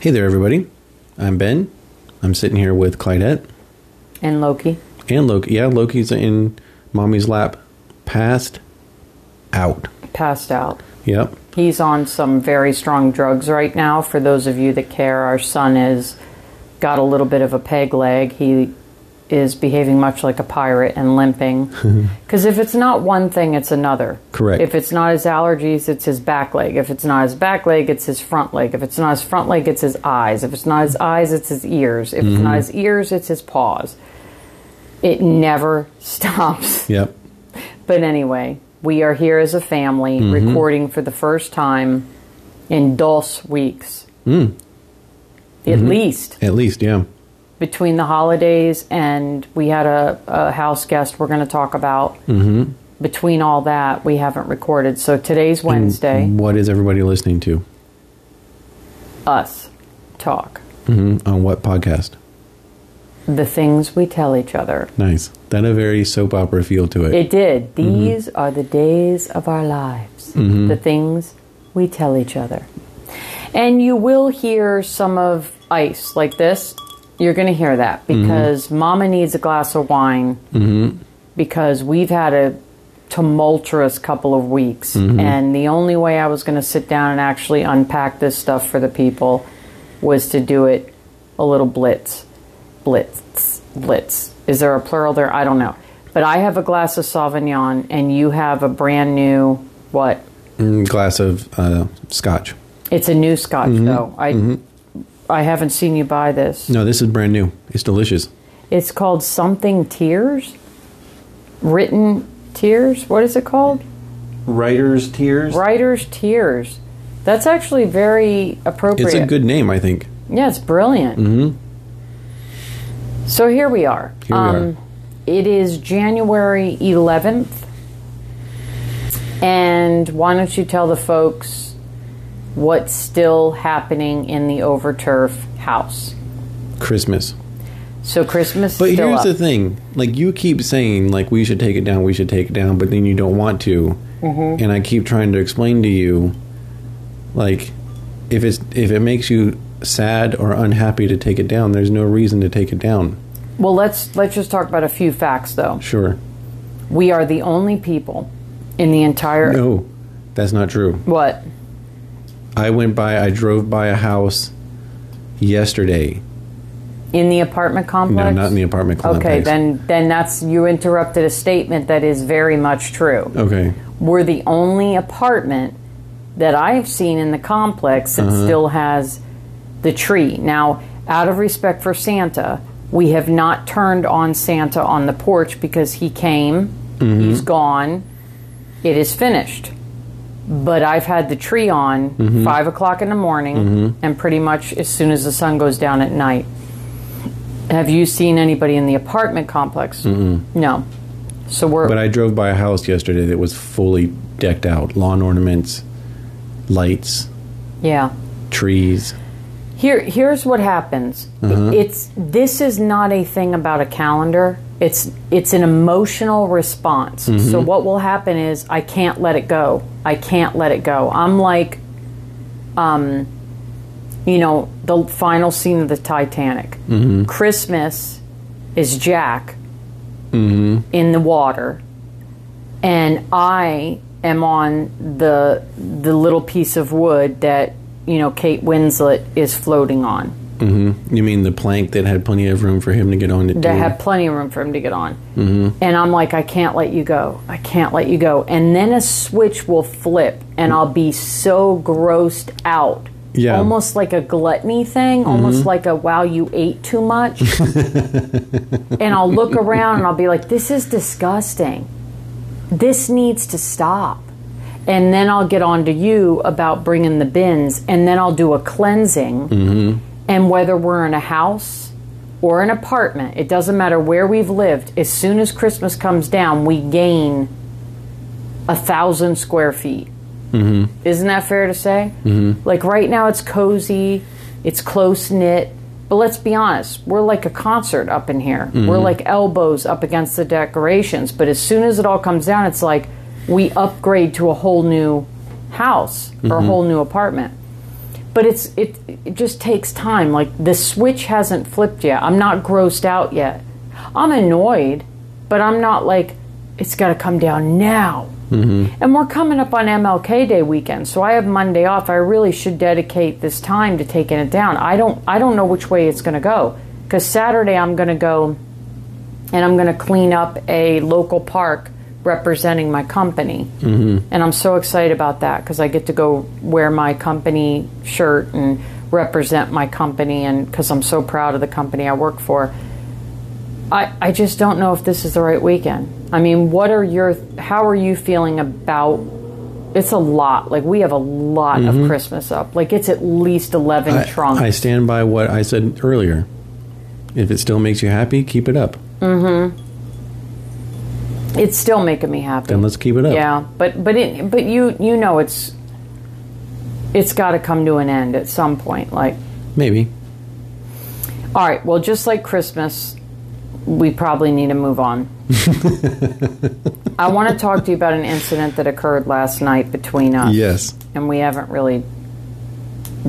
Hey there, everybody. I'm Ben. I'm sitting here with Clydette And Loki. and Loki. Yeah, Loki's in mommy's lap, passed out. Passed out. Yep. He's on some very strong drugs right now. For those of you that care, our son is got a little bit of a peg leg. He is behaving much like a pirate and limping. Because if it's not one thing, it's another. Correct. If it's not his allergies, it's his back leg. If it's not his back leg, it's his front leg. If it's not his front leg, it's his eyes. If it's not his eyes, it's his ears. If it's not his ears, it's his paws. It never stops. Yep. But anyway, we are here as a family Mm-hmm. recording for the first time in dos weeks. Mm. At least At least, yeah. Between the holidays and we had a, a house guest we're going to talk about. Mm-hmm. Between all that, we haven't recorded. So today's Wednesday, What is everybody listening to? us talk. hmm On what podcast? The things we tell each other. Nice. That a very soap opera feel to it. It did. These are the days of our lives. The things we tell each other. And you will hear some of ice like this. You're going to hear that mm-hmm. because Mama needs a glass of wine mm-hmm. because we've had a tumultuous couple of weeks. Mm-hmm. And the only way I was going to sit down and actually unpack this stuff for the people was to do it a little blitz. Blitz. Blitz. Is there a plural there? I don't know. But I have a glass of Sauvignon and you have a brand new, what? Mm, glass of uh, scotch. It's a new scotch though. I I haven't seen you buy this. No, this is brand new. It's delicious. It's called something tears. Written tears. What is it called? Writer's Tears. Writer's tears. That's actually very appropriate. It's a good name, I think. Yeah, it's brilliant. Mhm. So here we are. Here we are. It is January 11th. And why don't you tell the folks what's still happening in the Overturf house? Christmas. So Christmas But still here's up. the thing: like you keep saying, like we should take it down, we should take it down, but then you don't want to, Mm-hmm. and I keep trying to explain to you, like, if it's if it makes you sad or unhappy to take it down, there's no reason to take it down. Well, let's let's just talk about a few facts though. Sure. We are the only people in the entire No, that's not true. what? I went by, I drove by a house yesterday. In the apartment complex? No, not in the apartment complex. Okay, then then that's you interrupted a statement that is very much true. Okay. We're the only apartment that I've seen in the complex that Uh-huh. still has the tree. Now, out of respect for Santa, we have not turned on Santa on the porch because he came, Mm-hmm. he's gone, it is finished. But I've had the tree on Mm-hmm. five o'clock in the morning and pretty much as soon as the sun goes down at night. Have you seen anybody in the apartment complex? No. So we're But I drove by a house yesterday that was fully decked out, lawn ornaments, lights, yeah. trees. Here, here's what happens. It's this is not a thing about a calendar. It's it's an emotional response. So mm-hmm. what will happen is I can't let it go. I can't let it go. I'm like, um, you know, the final scene of the Titanic. Mm-hmm. Christmas is Jack mm-hmm. in the water, and I am on the the little piece of wood that you know Kate Winslet is floating on. Mm-hmm. You mean the plank that had plenty of room for him to get on? That had plenty of room for him to get on. Mm-hmm. And I'm like, I can't let you go. I can't let you go. And then a switch will flip, and I'll be so grossed out. Yeah. Almost like a gluttony thing, almost mm-hmm. like a wow, you ate too much. and I'll look around and I'll be like, this is disgusting. This needs to stop. And then I'll get on to you about bringing the bins, and then I'll do a cleansing. And whether we're in a house or an apartment, it doesn't matter where we've lived, as soon as Christmas comes down, we gain a thousand square feet. Mm-hmm. Isn't that fair to say? Mm-hmm. Like right now, it's cozy, it's close knit. But let's be honest, we're like a concert up in here. We're like elbows up against the decorations. But as soon as it all comes down, it's like we upgrade to a whole new house or a whole new apartment. But it's it it just takes time. Like the switch hasn't flipped yet. I'm not grossed out yet. I'm annoyed, but I'm not like it's got to come down now. Mm-hmm. And we're coming up on MLK Day weekend, so I have Monday off. I really should dedicate this time to taking it down. I don't I don't know which way it's going to go because Saturday I'm going to go and I'm going to clean up a local park representing my company. Mm-hmm. And I'm so excited about that because I get to go wear my company shirt and represent my company, and because I'm so proud of the company I work for. I, I just don't know if this is the right weekend. I mean, what are your how are you feeling about it's a lot. Like we have a lot of Christmas up. Like it's at least 11 I, trunks. I stand by what I said earlier. If it still makes you happy, keep it up. It's still making me happy. Then let's keep it up. Yeah, but but it but you you know it's it's got to come to an end at some point. Like Maybe. all right, well just like Christmas, we probably need to move on. I want to talk to you about an incident that occurred last night between us. Yes. and we haven't really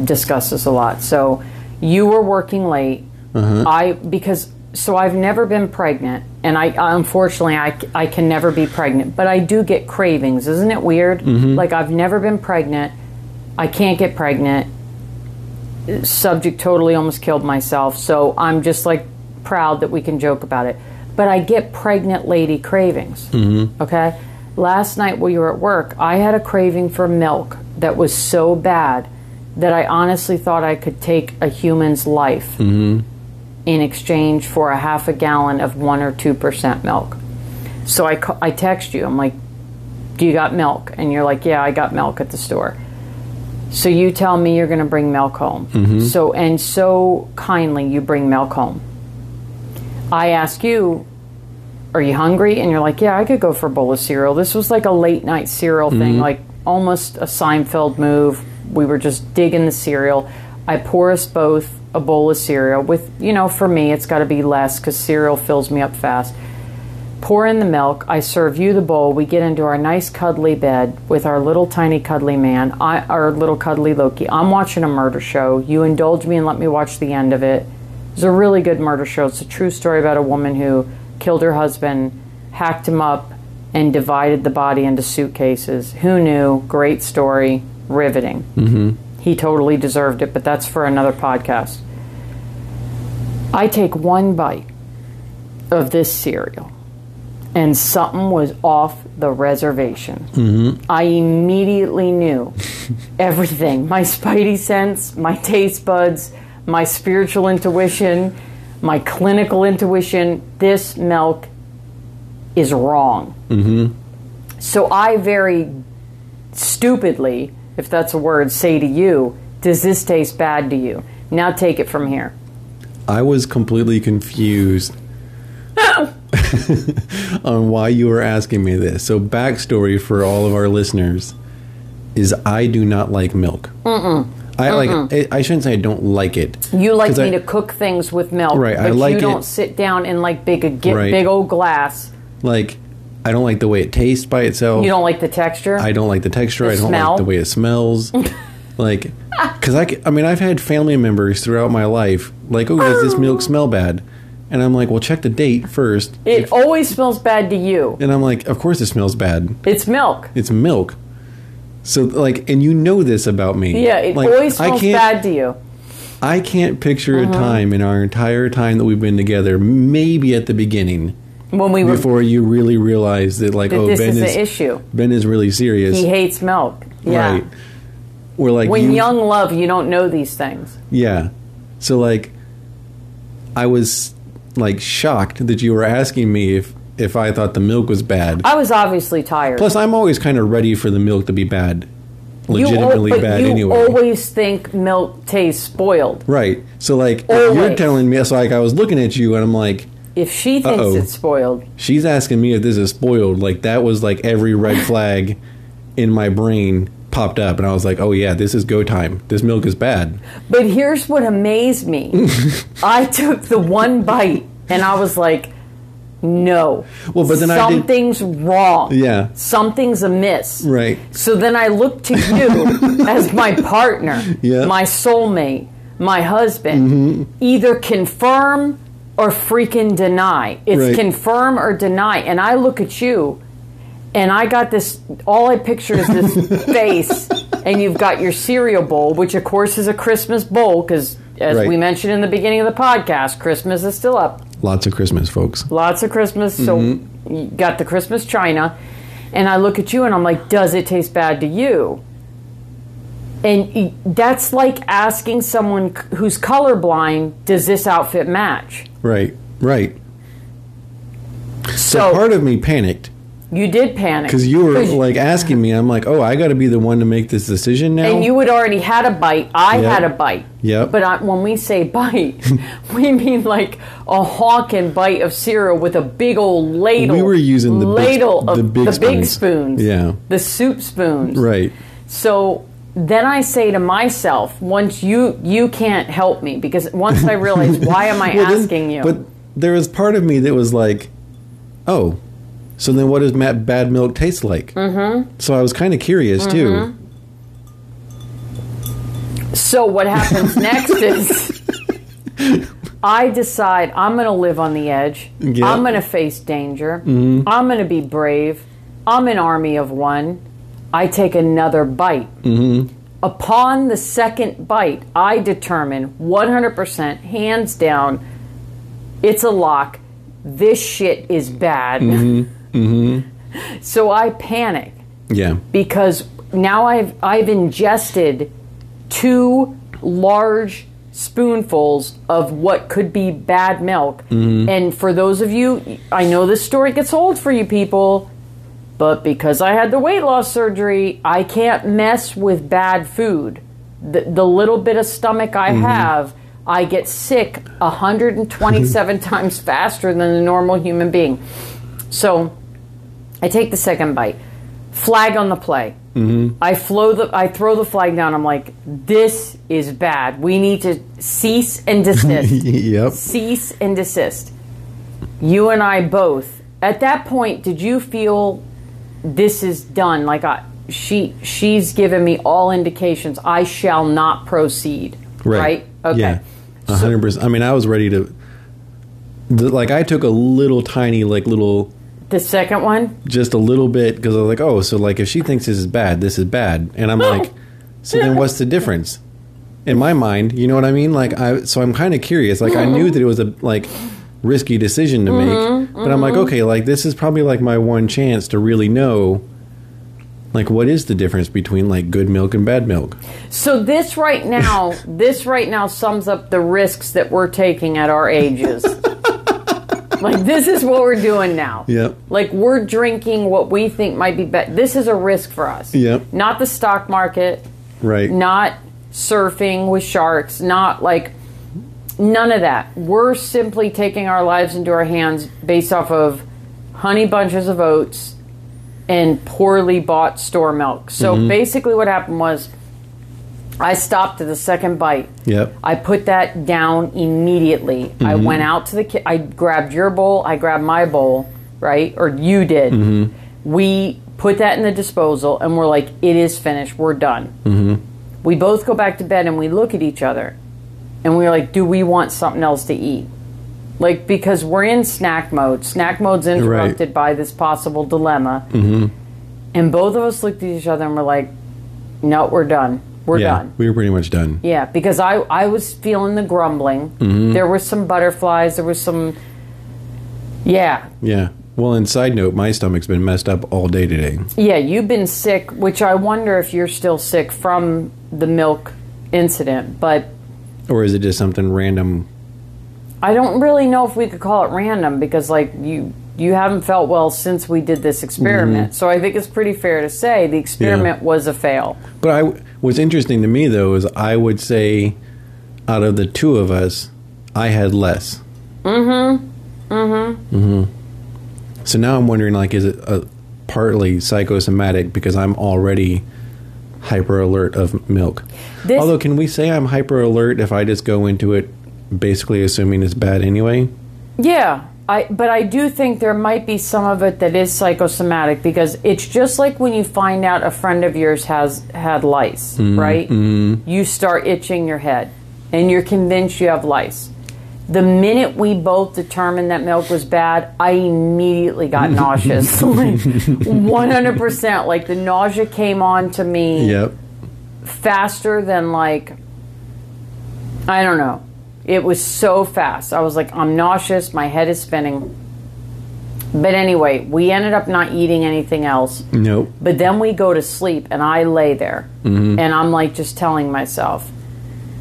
discussed this a lot. So you were working late. Uh-huh. I because so I've never been pregnant, and I unfortunately I, I can never be pregnant, but I do get cravings. Isn't it weird? Mm-hmm. Like I've never been pregnant. I can't get pregnant. Subject totally almost killed myself. So I'm just like proud that we can joke about it. But I get pregnant lady cravings. Mm-hmm. Okay. Last night while you were at work, I had a craving for milk that was so bad that I honestly thought I could take a human's life mm-hmm. In exchange for a half a gallon of one or two percent milk. So I, I text you. I'm like, "Do you got milk?" And you're like, "Yeah, I got milk at the store." So you tell me you're going to bring milk home. Mm-hmm. So and so kindly you bring milk home. I ask you, "Are you hungry?" And you're like, "Yeah, I could go for a bowl of cereal." This was like a late night cereal thing, mm-hmm. like almost a Seinfeld move. We were just digging the cereal. I pour us both a bowl of cereal with, you know, for me it's got to be less because cereal fills me up fast pour in the milk. I serve you the bowl. We get into our nice cuddly bed with our little tiny cuddly man, I, our little cuddly Loki. I'm watching a murder show. You indulge me and let me watch the end of it. It's a really good murder show. It's a true story about a woman who killed her husband, hacked him up, and divided the body into suitcases. Who knew? Great story. Riveting. Mm-hmm. He totally deserved it, but that's for another podcast. I take one bite of this cereal and something was off the reservation. Mm-hmm. I immediately knew everything my spidey sense, my taste buds, my spiritual intuition, my clinical intuition. This milk is wrong. Mm-hmm. So I very stupidly, if that's a word, say to you, Does this taste bad to you? Now take it from here. I was completely confused on why you were asking me this. So, backstory for all of our listeners is I do not like milk. Mm-mm. I like. I- shouldn't say I don't like it. You like me I- to cook things with milk, Right, I but like you it- don't sit down in like big a gi- Right. big old glass. Like, I don't like the way it tastes by itself. You don't like the texture. I don't like the texture. The I don't smell? like the way it smells. like, because I, I mean, I've had family members throughout my life like, oh, does this milk smell bad? And I'm like, well, check the date first. it always smells bad to you. And I'm like, of course it smells bad. It's milk. It's milk. So like, and you know this about me. Yeah, it Like, always smells bad to you. I can't picture Uh-huh. a time in our entire time that we've been together, maybe at the beginning, When we were, before you really realize that like, that oh, this Ben is is the issue. Ben is really serious. He hates milk. Yeah. Right. We're like When you, young love, you don't know these things. Yeah. So like I was like shocked that you were asking me if if I thought the milk was bad. I was obviously tired. Plus I'm always kind of ready for the milk to be bad. you, al- Legitimately bad you anyway. always think milk tastes spoiled. right. So like you're telling me so like I was looking at you and I'm like If she thinks Uh-oh. it's spoiled, she's asking me if this is spoiled. Like that was like every red flag in my brain popped up and I was like, "Oh yeah, this is go time. This milk is bad." But here's what amazed me. I took the one bite and I was like, no. Well, but then I did- something's wrong. Yeah. Something's amiss. Right. So then I look to you as my partner, Yeah. my soulmate, my husband. Mm-hmm. Either confirm or freaking deny. It's Right. confirm or deny. And I look at you and I got this all I picture is this face and you've got your cereal bowl, which of course is a Christmas bowl because as Right. we mentioned in the beginning of the podcast, Christmas is still up. Lots of Christmas, folks. Lots of Christmas. So Mm-hmm. you got the Christmas china, and I look at you and I'm like, does it taste bad to you? And that's like asking someone who's colorblind, does this outfit match? Right, right. So, Part of me panicked you did panic because you were like asking me. I'm like, oh, I got to be the one to make this decision now. and you had already had a bite. I Yep. had a bite. Yep. But I, when we say bite, we mean like a honking bite of cereal with a big old ladle. We were using the big- ladle of the big the big spoons. spoons. Yeah. The soup spoons. right. So then I say to myself, once you you can't help me because once I realize why am I Well, then- asking you? But there was part of me that was like, oh, so then what does Matt bad milk taste like? Mm-hmm. So I was kind of curious Mm-hmm. too. So what happens next is I decide I'm going to live on the edge. Yeah. I'm going to face danger. I'm going to be brave. I'm an army of one. I take another bite. Mm-hmm. Upon the second bite, I determine 100%, hands down, it's a lock. This shit is bad. Mm-hmm. Mm-hmm. So I panic Yeah. because now I've I've ingested two large spoonfuls of what could be bad milk. And for those of you, I know this story gets old for you people, but because I had the weight loss surgery, I can't mess with bad food. The, the little bit of stomach I mm-hmm. have, I get sick 127 times faster than a normal human being. So I take the second bite. Flag on the play. Mm-hmm. I flow the. I throw the flag down. I'm like, this is bad. We need to cease and desist. yep. cease and desist. You and I both. At that point, did you feel this is done? Like I, she, she's given me all indications. I shall not proceed. Right. Okay. Yeah. A hundred percent. I mean, I was ready to. The, like I took a little tiny, like little, The second one. just a little bit because I was like, oh, so like if she thinks this is bad, this is bad, and I'm like, so then what's the difference? In my mind, you know what I mean? Like I, so I'm kind of curious. Like I knew that it was a like risky decision to make, mm-hmm, but I'm like, mm-hmm. okay, like this is probably like my one chance to really know. Like, what is the difference between like good milk and bad milk? So this right now, this right now sums up the risks that we're taking at our ages. like this is what we're doing now. Yep. Like we're drinking what we think might be better. This is a risk for us. Yep. Not the stock market, Right. not surfing with sharks, not like none of that. We're simply taking our lives into our hands based off of honey bunches of oats and poorly bought store milk. So Mm-hmm. basically what happened was I stopped at the second bite. Yep. I put that down immediately. I Mm-hmm. went out to the ki- I grabbed your bowl, I grabbed my bowl, right? Or you did. Mm-hmm. We put that in the disposal and we're like it is finished. We're done. Mm-hmm. We both go back to bed and we look at each other and we're like do we want something else to eat? Like because we're in snack mode. Snack mode's interrupted by this possible dilemma. Mm-hmm. And both of us looked at each other and we're like no, we're done. We're yeah, done. we were pretty much done. Yeah, because I I was feeling the grumbling. Mm-hmm. There were some butterflies. There was some. Yeah, Yeah. Well, and side note, my stomach's been messed up all day today. yeah. You've been sick, which I wonder if you're still sick from the milk incident. But Or is it just something random? I don't really know if we could call it random because like you you haven't felt well since we did this experiment. So I think it's pretty fair to say the experiment was a fail. But I, what's interesting to me, though, is I would say out of the two of us, I had less. Mm-hmm. Mm-hmm. Mm-hmm. So now I'm wondering, like, is it a, partly psychosomatic because I'm already hyper alert of milk? This- Although, can we say I'm hyper alert if I just go into it basically assuming it's bad anyway? Yeah, I, but I do think there might be some of it that is psychosomatic because it's just like when you find out a friend of yours has had lice, mm-hmm. right? Mm-hmm. You start itching your head and you're convinced you have lice. The minute we both determined that milk was bad, I immediately got nauseous. like 100%. Like the nausea came on to me Yep. faster than like I don't know. It was so fast. I was like, I'm nauseous. My head is spinning. But anyway, we ended up not eating anything else. Nope. But then we go to sleep, and I lay there, mm-hmm. and I'm like just telling myself,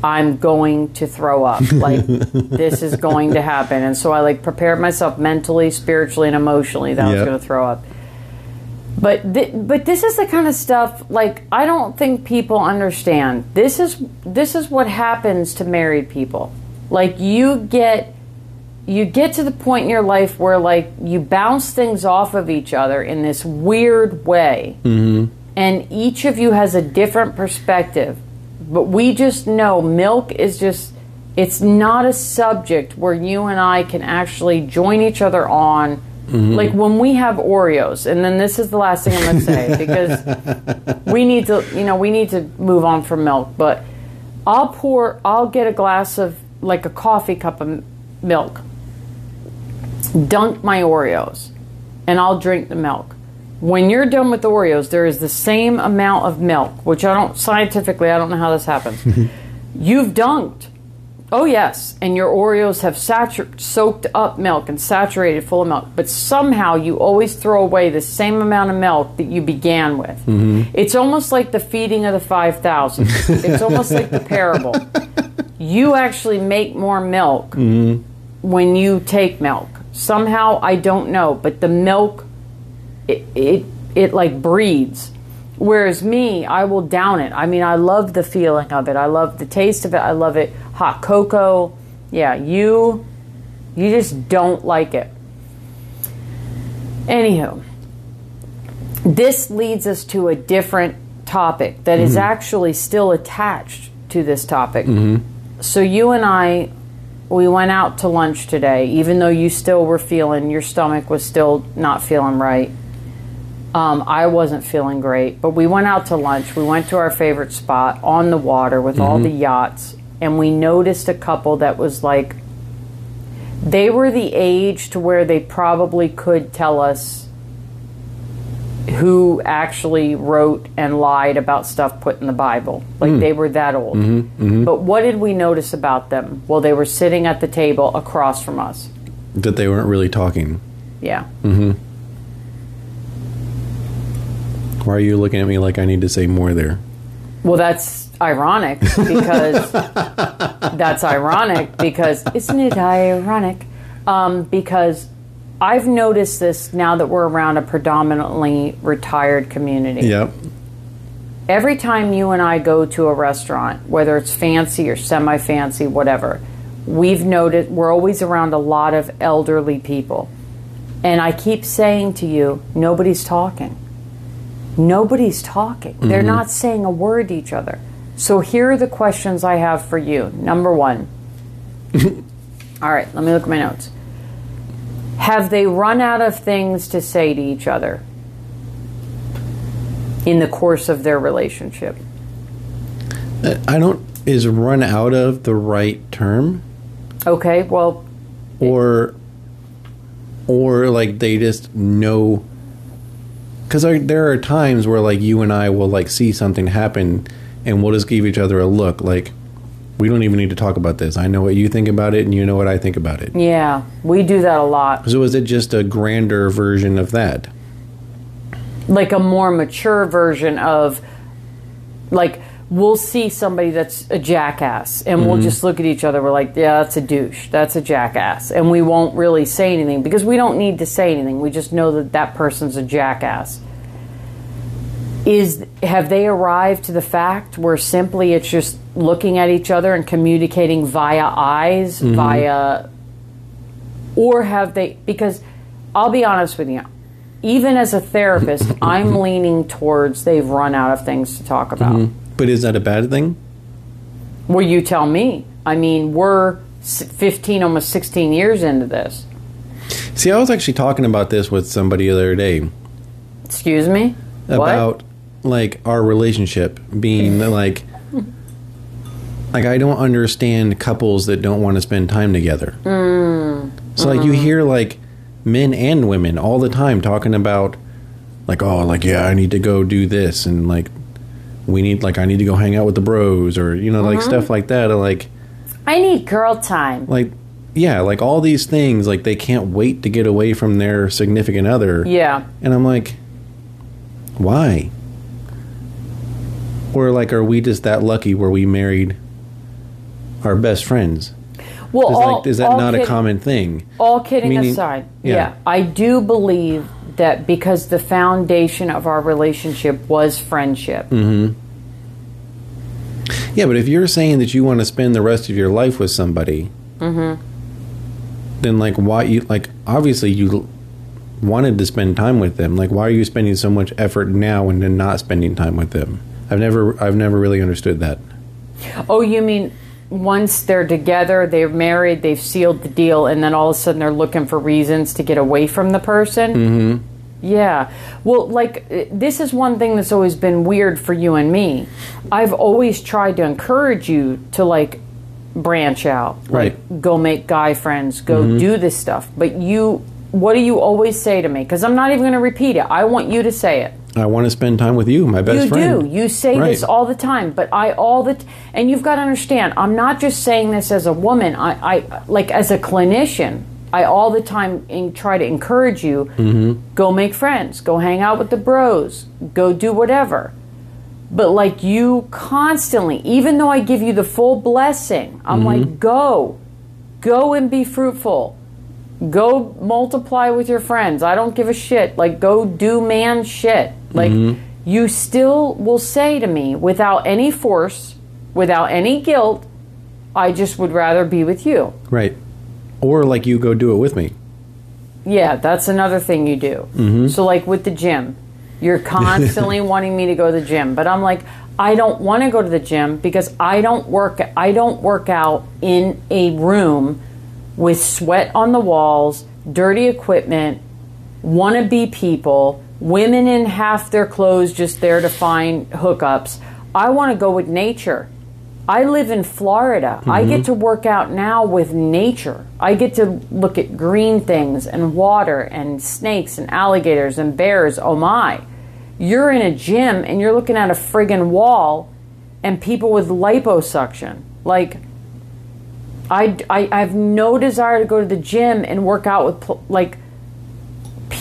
I'm going to throw up. Like this is going to happen. And so I like prepared myself mentally, spiritually, and emotionally that I was going to throw up. But th- but this is the kind of stuff like I don't think people understand. This is this is what happens to married people. Like you get you get to the point in your life where like you bounce things off of each other in this weird way. Mm-hmm. And each of you has a different perspective. But we just know milk is just it's not a subject where you and I can actually join each other on mm-hmm. like when we have Oreos, and then this is the last thing I'm going to say because we need to, you know, we need to move on from milk. But I'll pour, I'll get a glass of like a coffee cup of milk, dunk my Oreos, and I'll drink the milk. When you're done with the Oreos, there is the same amount of milk, which I don't scientifically, I don't know how this happens. You've dunked. Oh yes, and your Oreos have satur- soaked up milk and saturated full of milk, but somehow you always throw away the same amount of milk that you began with. Mm-hmm. It's almost like the feeding of the 5,000. it's almost like the parable. You actually make more milk mm-hmm. when you take milk. Somehow I don't know, but the milk it it, it like breeds. Whereas me, I will down it. I mean, I love the feeling of it. I love the taste of it. I love it. Hot cocoa. Yeah, you you just don't like it. Anywho, this leads us to a different topic that is mm-hmm. actually still attached to this topic. Mm-hmm. So you and I we went out to lunch today, even though you still were feeling your stomach was still not feeling right. Um, I wasn't feeling great, but we went out to lunch. We went to our favorite spot on the water with all mm-hmm. the yachts, and we noticed a couple that was like, they were the age to where they probably could tell us who actually wrote and lied about stuff put in the Bible. Like mm. they were that old. Mm-hmm, mm-hmm. But what did we notice about them? Well, they were sitting at the table across from us. That they weren't really talking. Yeah. Why are you looking at me like I need to say more there? Well, that's ironic because that's ironic because isn't it ironic? Um, because I've noticed this now that we're around a predominantly retired community. Yep. Every time you and I go to a restaurant, whether it's fancy or semi fancy, whatever, we've noted we're always around a lot of elderly people. And I keep saying to you, nobody's talking. Nobody's talking. They're mm-hmm. not saying a word to each other. So here are the questions I have for you. Number one. All right, let me look at my notes. Have they run out of things to say to each other in the course of their relationship? Uh, I don't. Is run out of the right term? Okay, well, or or like they just know because there are times where like you and I will like see something happen and we'll just give each other a look like we don't even need to talk about this. I know what you think about it and you know what I think about it. yeah, we do that a lot. So is it just a grander version of that? Like a more mature version of, like, we'll see somebody that's a jackass and we'll mm-hmm. just look at each other. We're like, yeah, that's a douche. That's a jackass. And we won't really say anything because we don't need to say anything. We just know that that person's a jackass. Is have they arrived to the fact where simply it's just looking at each other and communicating via eyes, mm-hmm. via or have they because I'll be honest with you even as a therapist I'm leaning towards they've run out of things to talk about mm-hmm. But is that a bad thing? well you tell me I mean we're 15 almost 16 years into this See, I was actually talking about this with somebody the other day Excuse me? about like our relationship being like like I don't understand couples that don't want to spend time together. Mm. So like you mm-hmm. hear like men and women all the time talking about like oh like yeah I need to go do this and like we need like I need to go hang out with the bros or you know like stuff mm-hmm. like that or like I need girl time. like yeah like all these things like they can't wait to get away from their significant other Yeah. and I'm like, why? Or like, are we just that lucky where we married our best friends? Well, Is, all, like, is that not a common thing? All kidding Meaning- aside, yeah. yeah. I do believe that because the foundation of our relationship was friendship. Mm-hmm. Yeah, but if you're saying that you want to spend the rest of your life with somebody, Mm-hmm. then like why you like obviously you wanted to spend time with them. Like why are you spending so much effort now and then not spending time with them? I've never I've never really understood that. Oh, you mean once they're together, they're married, they've sealed the deal, and then all of a sudden they're looking for reasons to get away from the person? Mm-hmm. Yeah. Well, like, uh, this is one thing that's always been weird for you and me. I've always tried to encourage you to, like, branch out. Right. Mm-hmm. Like, go make guy friends, go do this stuff. But you, what do you always say to me? Because I'm not even going to repeat it. I want you to say it. I want to spend time with you, my best You friend. do. You say this all the time, but I all the t- and you've got to understand. I'm not just saying this as a woman. I, I like as a clinician. I all the time in, try to encourage you. Mm-hmm. Go make friends. Go hang out with the bros. Go do whatever. But like you constantly, even though I give you the full blessing, I'm Mm-hmm. like, go, go and be fruitful go multiply with your friends. I don't give a shit. Like, go do man shit. Like, you still will say to me without any force, without any guilt, I just would rather be with you. Right. Or like you go do it with me. Yeah, that's another thing you do. Mm-hmm. So, like with the gym, you're constantly wanting me to go to the gym, but I'm like, I don't want to go to the gym because I don't work. I don't work out in a room with sweat on the walls, dirty equipment, wannabe people, women in half their clothes just there to find hookups. I want to go with nature. I live in Florida. I mm-hmm. get to work out now with nature. I get to look at green things and water and snakes and alligators and bears. Oh my. You're in a gym and you're looking at a friggin' wall and people with liposuction. Like, I, I, I have no desire to go to the gym and work out with, like,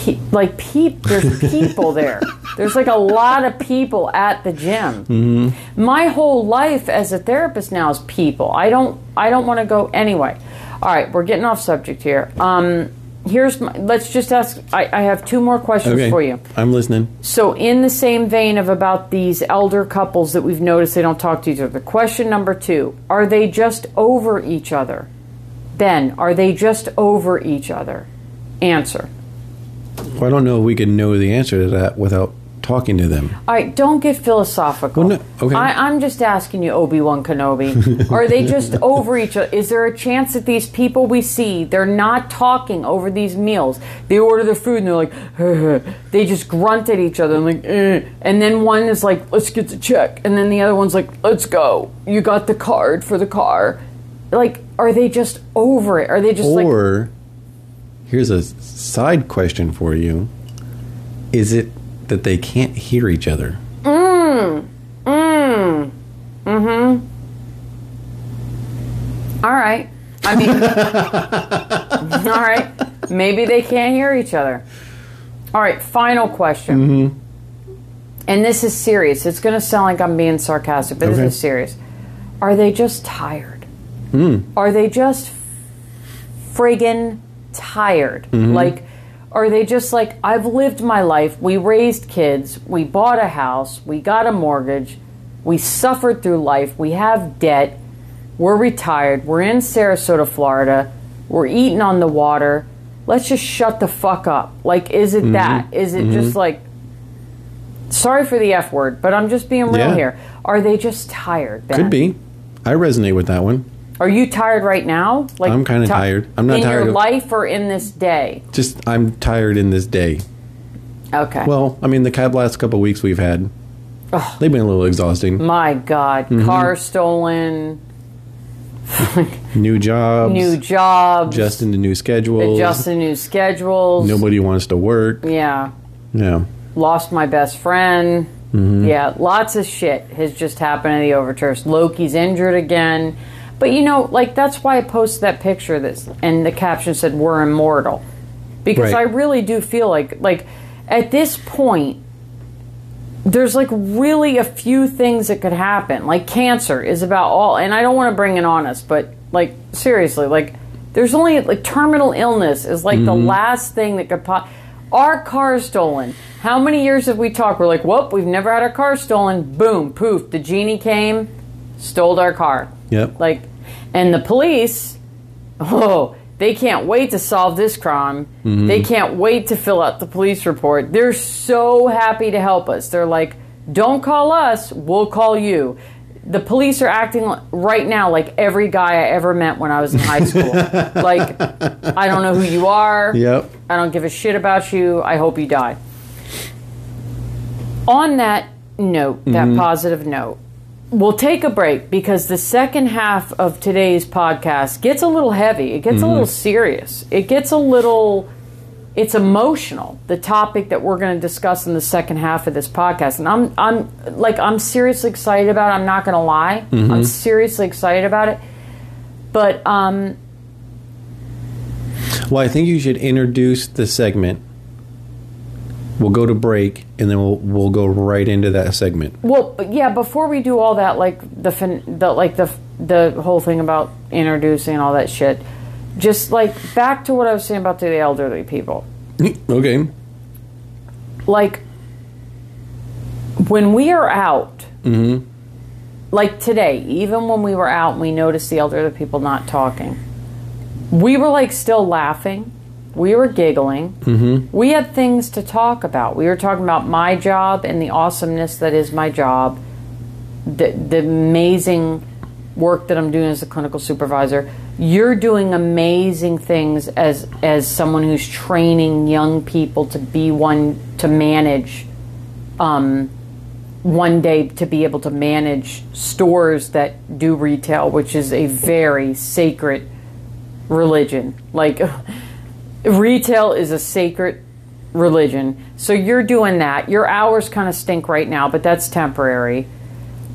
pe- like peep there's people there there's like a lot of people at the gym my whole life as a therapist now is people i don't i don't want to go anyway all right we're getting off subject here um here's my, let's just ask I, I have two more questions Okay. for you I'm listening. so, in the same vein of about these elder couples that we've noticed they don't talk to each other, question number two are they just over each other? Ben, are they just over each other? Answer. Well, I don't know if we can know the answer to that without talking to them. All right, don't get philosophical. Well, no- okay. I, I'm just asking you, Obi Wan Kenobi. Are they just over each other? Is there a chance that these people we see, they're not talking over these meals? They order their food and they're like, they just grunt at each other and like, eh. and then one is like, let's get the check, and then the other one's like, let's go. You got the card for the car. Like, are they just over it? Are they just like, Or here's a side question for you: Is it that they can't hear each other? Mm. Mm. Mm-hmm. All right. I mean, all right. Maybe they can't hear each other. All right. Final question. Mm-hmm. And this is serious. It's going to sound like I'm being sarcastic, but Okay. this is serious. Are they just tired? Hmm. Are they just friggin' tired? Mm-hmm. Like, are they just like, I've lived my life, we raised kids, we bought a house, we got a mortgage, we suffered through life, we have debt, we're retired, we're in Sarasota, Florida, we're eating on the water. Let's just shut the fuck up. Like, is it mm-hmm. that? Is it mm-hmm. just like, sorry for the F word, but I'm just being real Yeah. here. Are they just tired? Ben? Could be. I resonate with that one. Are you tired right now? Like I'm kinda ti- tired. I'm not in tired your of- life or in this day. Just I'm tired in this day. Okay. Well, I mean, the cab last couple of weeks we've had, they've been a little exhausting. My God, Mm-hmm. car stolen, New jobs, new jobs, adjusting to new schedules. adjusting new schedules. Nobody wants to work. Yeah. Yeah. lost my best friend. Mm-hmm. Yeah, lots of shit has just happened in the Overturfs. Loki's injured again. But you know, like that's why I posted that picture this and the caption said we're immortal. Because Right. I really do feel like like at this point there's like really a few things that could happen. Like cancer is about all and I don't want to bring it on us, but like seriously, like there's only like terminal illness is like the mm-hmm. last thing that could pop our car stolen. How many years have we talked? We're like, whoop, we've never had our car stolen. Boom, poof, the genie came, stole our car. Yep. Like, and the police, oh, they can't wait to solve this crime. Mm-hmm. They can't wait to fill out the police report. They're so happy to help us. They're like, don't call us, we'll call you. The police are acting right now like every guy I ever met when I was in high school. like, I don't know who you are. Yep. I don't give a shit about you. I hope you die. On that note, that mm-hmm. positive note, we'll take a break because the second half of today's podcast gets a little heavy. It gets a little serious. It gets a little it's emotional. The topic that we're going to discuss in the second half of this podcast, and I'm I'm like I'm seriously excited about. it. I'm not going to lie. I'm seriously excited about it. But um, Well, I think you should introduce the segment. We'll go to break, and then we'll we'll go right into that segment. Well, yeah. Before we do all that, like the fin- the like the the whole thing about introducing all that shit, just like back to what I was saying about the elderly people. okay. Like when we are out, mm-hmm. like today, even when we were out, and we noticed the elderly people not talking. We were like still laughing. We were giggling. Mm-hmm. We had things to talk about. We were talking about my job and the awesomeness that is my job, the, the amazing work that I'm doing as a clinical supervisor. You're doing amazing things as as someone who's training young people to be one to manage um, one day to be able to manage stores that do retail, which is a very sacred religion. Like retail is a sacred religion. So you're doing that. Your hours kind of stink right now, but that's temporary.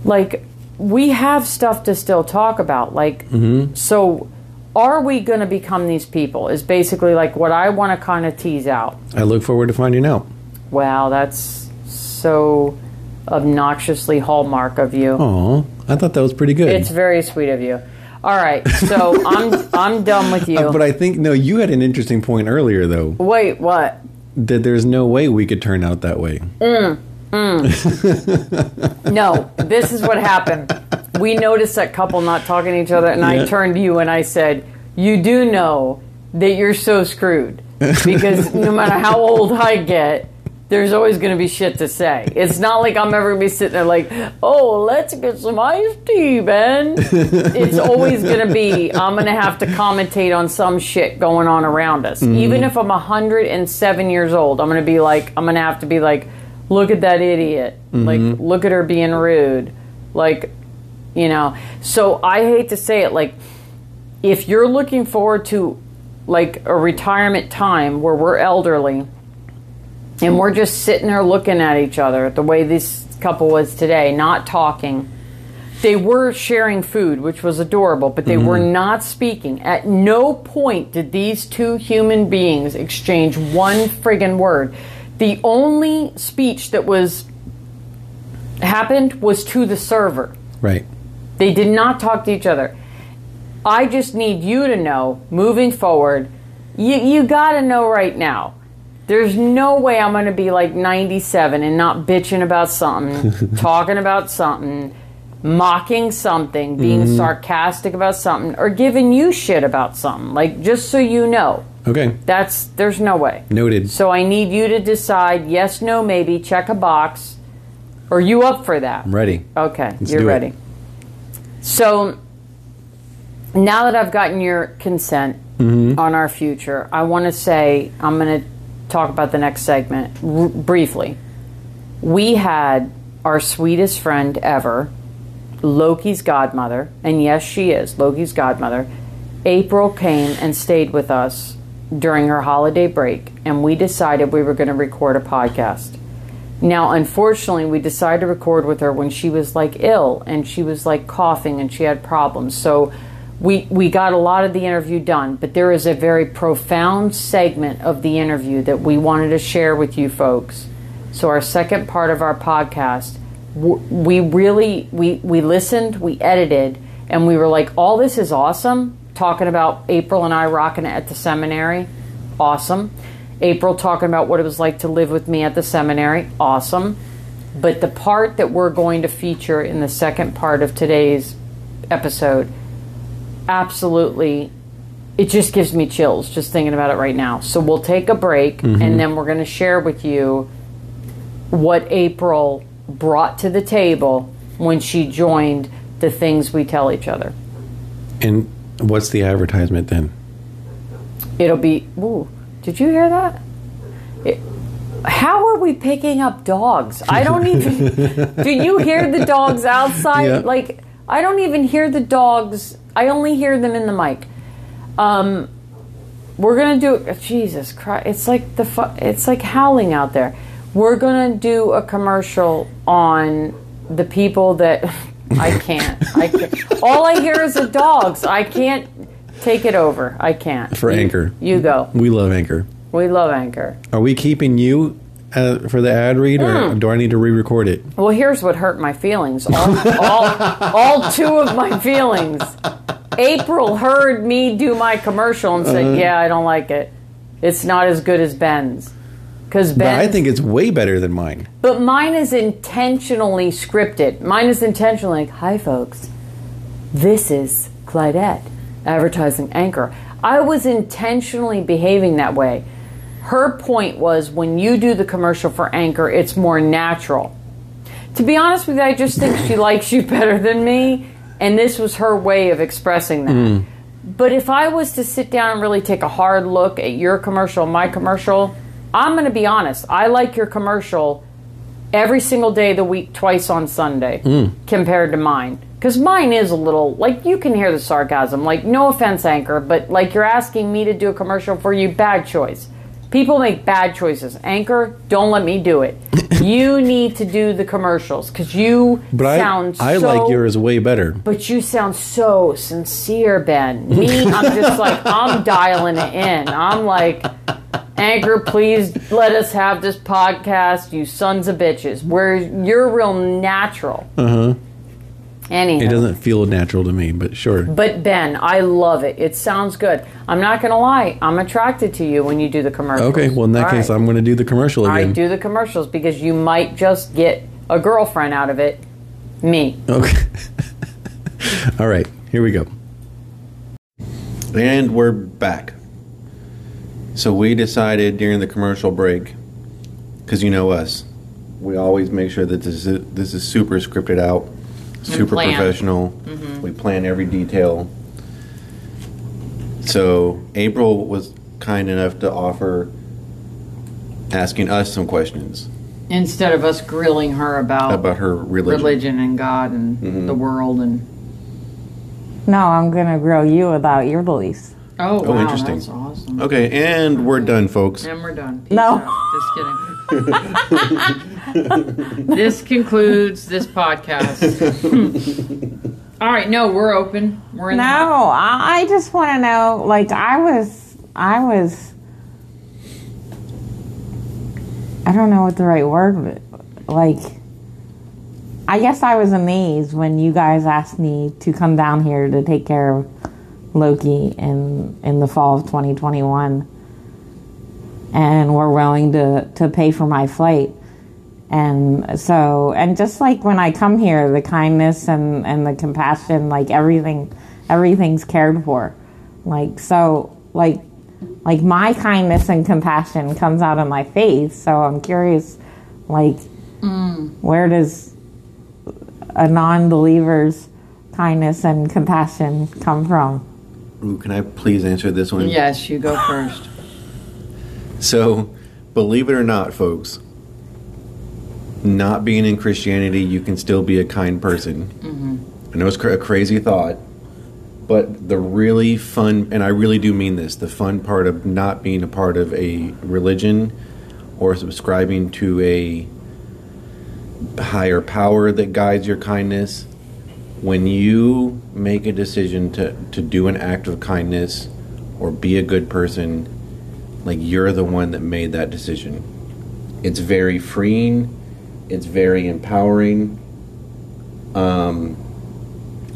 Like we have stuff to still talk about. Like mm-hmm. so are we going to become these people is basically like what I want to kind of tease out. I look forward to finding out. Wow, that's so obnoxiously hallmark of you. Oh, I thought that was pretty good. It's very sweet of you. All right, so I'm I'm done with you. Uh, but I think no, you had an interesting point earlier though Wait, what? that there's no way we could turn out that way. No, this is what happened. We noticed that couple not talking to each other, and I turned to you and I said, "You do know that you're so screwed because no matter how old I get." There's always going to be shit to say. It's not like I'm ever going to be sitting there like, oh, let's get some iced tea, Ben. it's always going to be, I'm going to have to commentate on some shit going on around us. Mm-hmm. Even if I'm 107 years old, I'm going to be like, I'm going to have to be like, look at that idiot. Mm-hmm. Like, look at her being rude. Like, you know. So I hate to say it, like, if you're looking forward to like a retirement time where we're elderly and we're just sitting there looking at each other the way this couple was today, not talking. They were sharing food, which was adorable, but they were mm-hmm. not speaking. At no point did these two human beings exchange one friggin' word. The only speech that was happened was to the server. Right. They did not talk to each other. I just need you to know, moving forward, you, you got to know right now. There's no way I'm going to be like 97 and not bitching about something, talking about something, mocking something, being sarcastic about something, or giving you shit about something. Like, just so you know, Okay. that's there's no way. Noted. So I need you to decide yes, no, maybe, check a box. Are you up for that? I'm ready. Okay, Let's you're do it. ready. So now that I've gotten your consent Mm-hmm. on our future, I want to say I'm going to talk about the next segment r- briefly. We had our sweetest friend ever, Loki's godmother, and yes, she is Loki's godmother. April came and stayed with us during her holiday break, and we decided we were going to record a podcast. Now, unfortunately, we decided to record with her when she was like ill and she was like coughing and she had problems. So we we got a lot of the interview done, but there is a very profound segment of the interview that we wanted to share with you folks. So our second part of our podcast, we really we we listened, we edited, and we were like, all this is awesome. Talking about April and I rocking it at the seminary, awesome. April talking about what it was like to live with me at the seminary, awesome. But the part that we're going to feature in the second part of today's episode, absolutely, it just gives me chills just thinking about it right now. So we'll take a break and mm-hmm. then we're going to share with you what April brought to the table when she joined the things we tell each other. And what's the advertisement then? It'll be. Ooh, did you hear that? It, how are we picking up dogs? I don't even. do you hear the dogs outside? Yeah. Like I don't even hear the dogs. I only hear them in the mic. Um, we're gonna do. Jesus Christ! It's like the. fu- It's like howling out there. We're gonna do a commercial on the people that. I can't. I can't. All I hear is the dogs. I can't take it over. I can't. For Anchor. You go. We love Anchor. We love Anchor. Are we keeping you uh, for the ad read, or Mm. do I need to re-record it? Well, here's what hurt my feelings. All, all, all two of my feelings. April heard me do my commercial and said, "Yeah, I don't like it. It's not as good as Ben's." Because Ben, I think it's way better than mine. but mine is intentionally scripted. Mine is intentionally like, "Hi, folks. This is Clydette, advertising anchor." I was intentionally behaving that way. Her point was when you do the commercial for Anchor, it's more natural. To be honest with you, I just think she likes you better than me, and this was her way of expressing that. Hmm. But if I was to sit down and really take a hard look at your commercial, my commercial, I'm going to be honest. I like your commercial every single day of the week, twice on Sunday, hmm. compared to mine. Because mine is a little, like, you can hear the sarcasm. Like, no offense, Anchor, but like you're asking me to do a commercial for you, bad choice. People make bad choices. Anchor, don't let me do it. you need to do the commercials because you But sound I, I so like yours way better. but you sound so sincere, Ben. Me, I'm just like, I'm dialing it in. I'm like, Anchor, please let us have this podcast, you sons of bitches. Where you're real natural. Uh huh. Anyhow. It doesn't feel natural to me, but sure. But Ben, I love it. It sounds good. I'm not going to lie. I'm attracted to you when you do the commercials. Okay, well in that All case, right. I'm going to do the commercial again. right, do the commercials because you might just get a girlfriend out of it. Me. Okay. All right, here we go. And we're back. So we decided during the commercial break, because you know us, we always make sure that this is this is super scripted out, super planned. professional. Mm-hmm. We plan every detail. So April was kind enough to offer asking us some questions Instead of us grilling her about, about her religion. religion and God and mm-hmm. the world and No, I'm gonna grill you about your beliefs. oh, Oh, wow, interesting. that's awesome. Okay, and we're done, folks. And we're done. Peace No. out. Just kidding. this concludes this podcast. All right, no, we're open. We're in No, I, just want to know. Like, I was, I was. I don't know what the right word. but Like, I guess I was amazed when you guys asked me to come down here to take care of Loki in in the fall of 2021, and were willing to to pay for my flight. And so, and just like when I come here, the kindness and, and the compassion, like everything, everything's cared for. Like, so, like, like my kindness and compassion comes out of my face. So I'm curious, like, mm. where does a non believer's kindness and compassion come from? Ooh, can I please answer this one? Yes, you go first. So, believe it or not, folks, not being in Christianity, you can still be a kind person. Mm-hmm. I know it's a crazy thought, but the really fun, and I really do mean this, the fun part of not being a part of a religion or subscribing to a higher power that guides your kindness, when you make a decision to, to do an act of kindness or be a good person, like you're the one that made that decision. It's very freeing. It's very empowering. Um,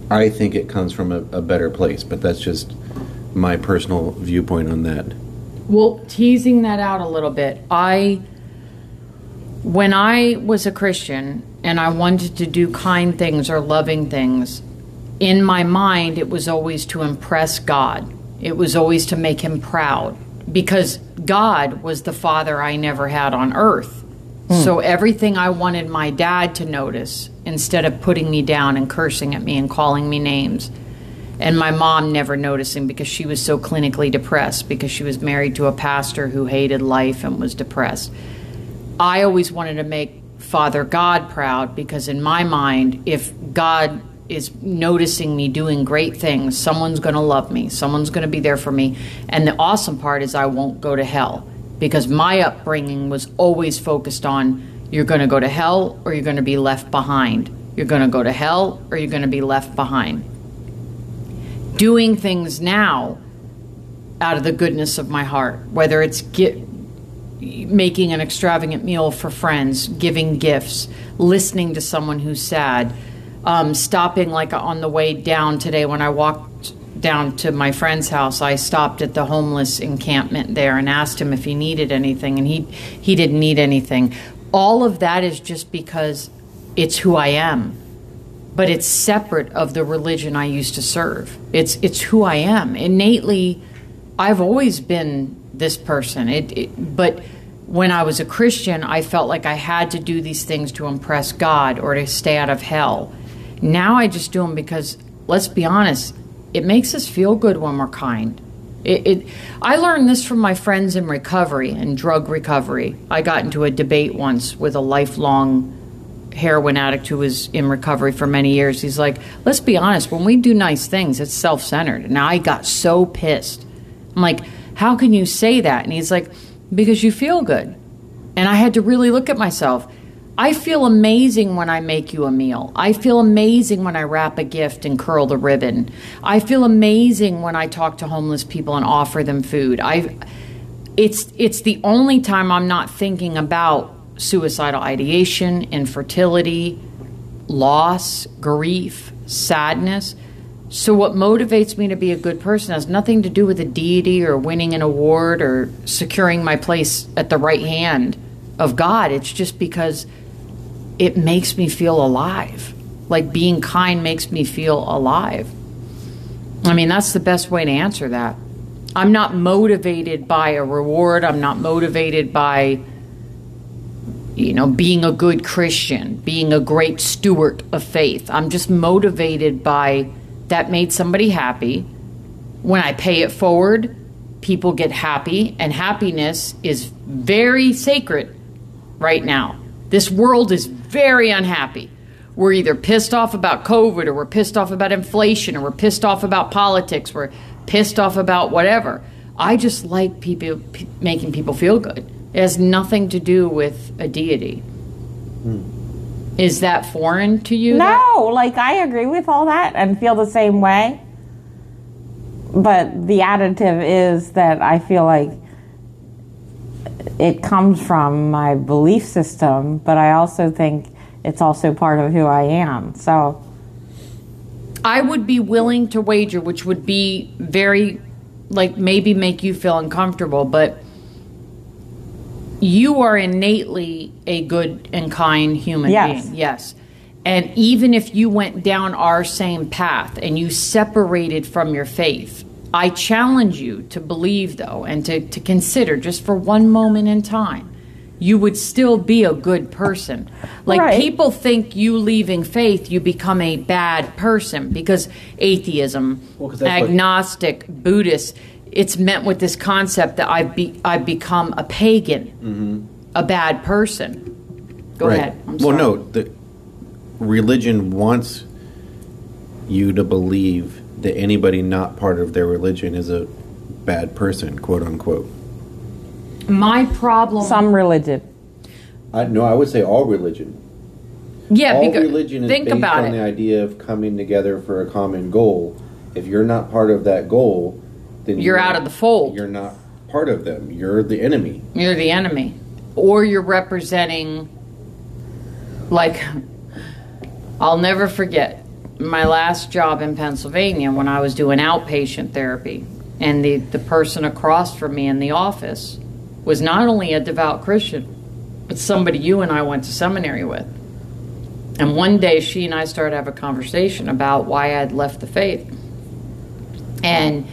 I think it comes from a, a better place, but that's just my personal viewpoint on that. Well, teasing that out a little bit, I, when I was a Christian and I wanted to do kind things or loving things, in my mind, it was always to impress God. It was always to make him proud because God was the father I never had on earth. Hmm. So everything I wanted my dad to notice, instead of putting me down and cursing at me and calling me names, and my mom never noticing because she was so clinically depressed because she was married to a pastor who hated life and was depressed. I always wanted to make Father God proud because, in my mind, if God is noticing me doing great things, someone's going to love me, someone's going to be there for me. And the awesome part is, I won't go to hell because my upbringing was always focused on you're going to go to hell or you're going to be left behind. You're going to go to hell or you're going to be left behind doing things now out of the goodness of my heart, whether it's get, making an extravagant meal for friends, giving gifts, listening to someone who's sad, um, stopping like on the way down today when I walked down to my friend's house, I stopped at the homeless encampment there and asked him if he needed anything, and he he didn't need anything. All of that is just because it's who I am but it's separate of the religion I used to serve. It's it's who I am innately. I've always been this person. It, it, but when I was a Christian, I felt like I had to do these things to impress God or to stay out of hell. Now I just do them because, let's be honest, it makes us feel good when we're kind. It, it, I learned this from my friends in recovery and drug recovery. I got into a debate once with a lifelong heroin addict who was in recovery for many years. He's like, let's be honest, when we do nice things, it's self centered. And I got so pissed. I'm like, how can you say that? And he's like, because you feel good. And I had to really look at myself. I feel amazing when I make you a meal. I feel amazing when I wrap a gift and curl the ribbon. I feel amazing when I talk to homeless people and offer them food. I it's it's the only time I'm not thinking about suicidal ideation, infertility, loss, grief, sadness. So, what motivates me to be a good person has nothing to do with a deity or winning an award or securing my place at the right hand of God. It's just because it makes me feel alive. Like being kind makes me feel alive. I mean, that's the best way to answer that. I'm not motivated by a reward, I'm not motivated by you know, being a good Christian, being a great steward of faith. I'm just motivated by that made somebody happy. When I pay it forward, people get happy, and happiness is very sacred right now. This world is very unhappy. We're either pissed off about COVID, or we're pissed off about inflation, or we're pissed off about politics, we're pissed off about whatever. I just like people p- making people feel good. It has nothing to do with a deity. Hmm. Is that foreign to you? No, like I agree with all that and feel the same way. But the additive is that I feel like it comes from my belief system, but I also think it's also part of who I am. So, I would be willing to wager, which would be very, like, maybe make you feel uncomfortable, but you are innately a good and kind human Yes. being. Yes. And even if you went down our same path and you separated from your faith, I challenge you to believe, though, and to, to consider just for one moment in time you would still be a good person. Like Right. people think you leaving faith, you become a bad person because atheism, Well, 'cause that's what- agnostic, Buddhist, it's meant with this concept that I've be, I've become a pagan, mm-hmm. a bad person. Go ahead. I'm well, sorry. no, the religion wants you to believe that anybody not part of their religion is a bad person, quote unquote. My problem. Some religion. I, no, I would say all religion. yeah, all because religion is think based about on it. the idea of coming together for a common goal. If you're not part of that goal, then You're out of the fold. You're not part of them. You're the enemy. You're the enemy. Or you're representing, like, I'll never forget my last job in Pennsylvania when I was doing outpatient therapy. And the, the person across from me in the office was not only a devout Christian, but somebody you and I went to seminary with. And one day she and I started to have a conversation about why I had left the faith. And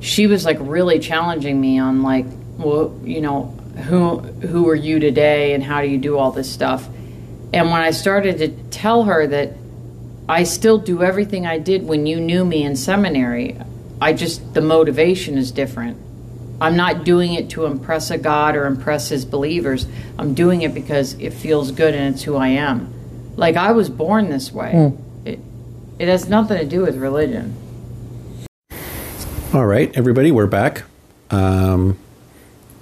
she was like really challenging me on like, well, you know, who who are you today and how do you do all this stuff? And when I started to tell her that I still do everything I did when you knew me in seminary, I just the motivation is different. I'm not doing it to impress a God or impress his believers. I'm doing it because it feels good and it's who I am. Like I was born this way. It it has nothing to do with religion. All right, everybody, we're back. Um,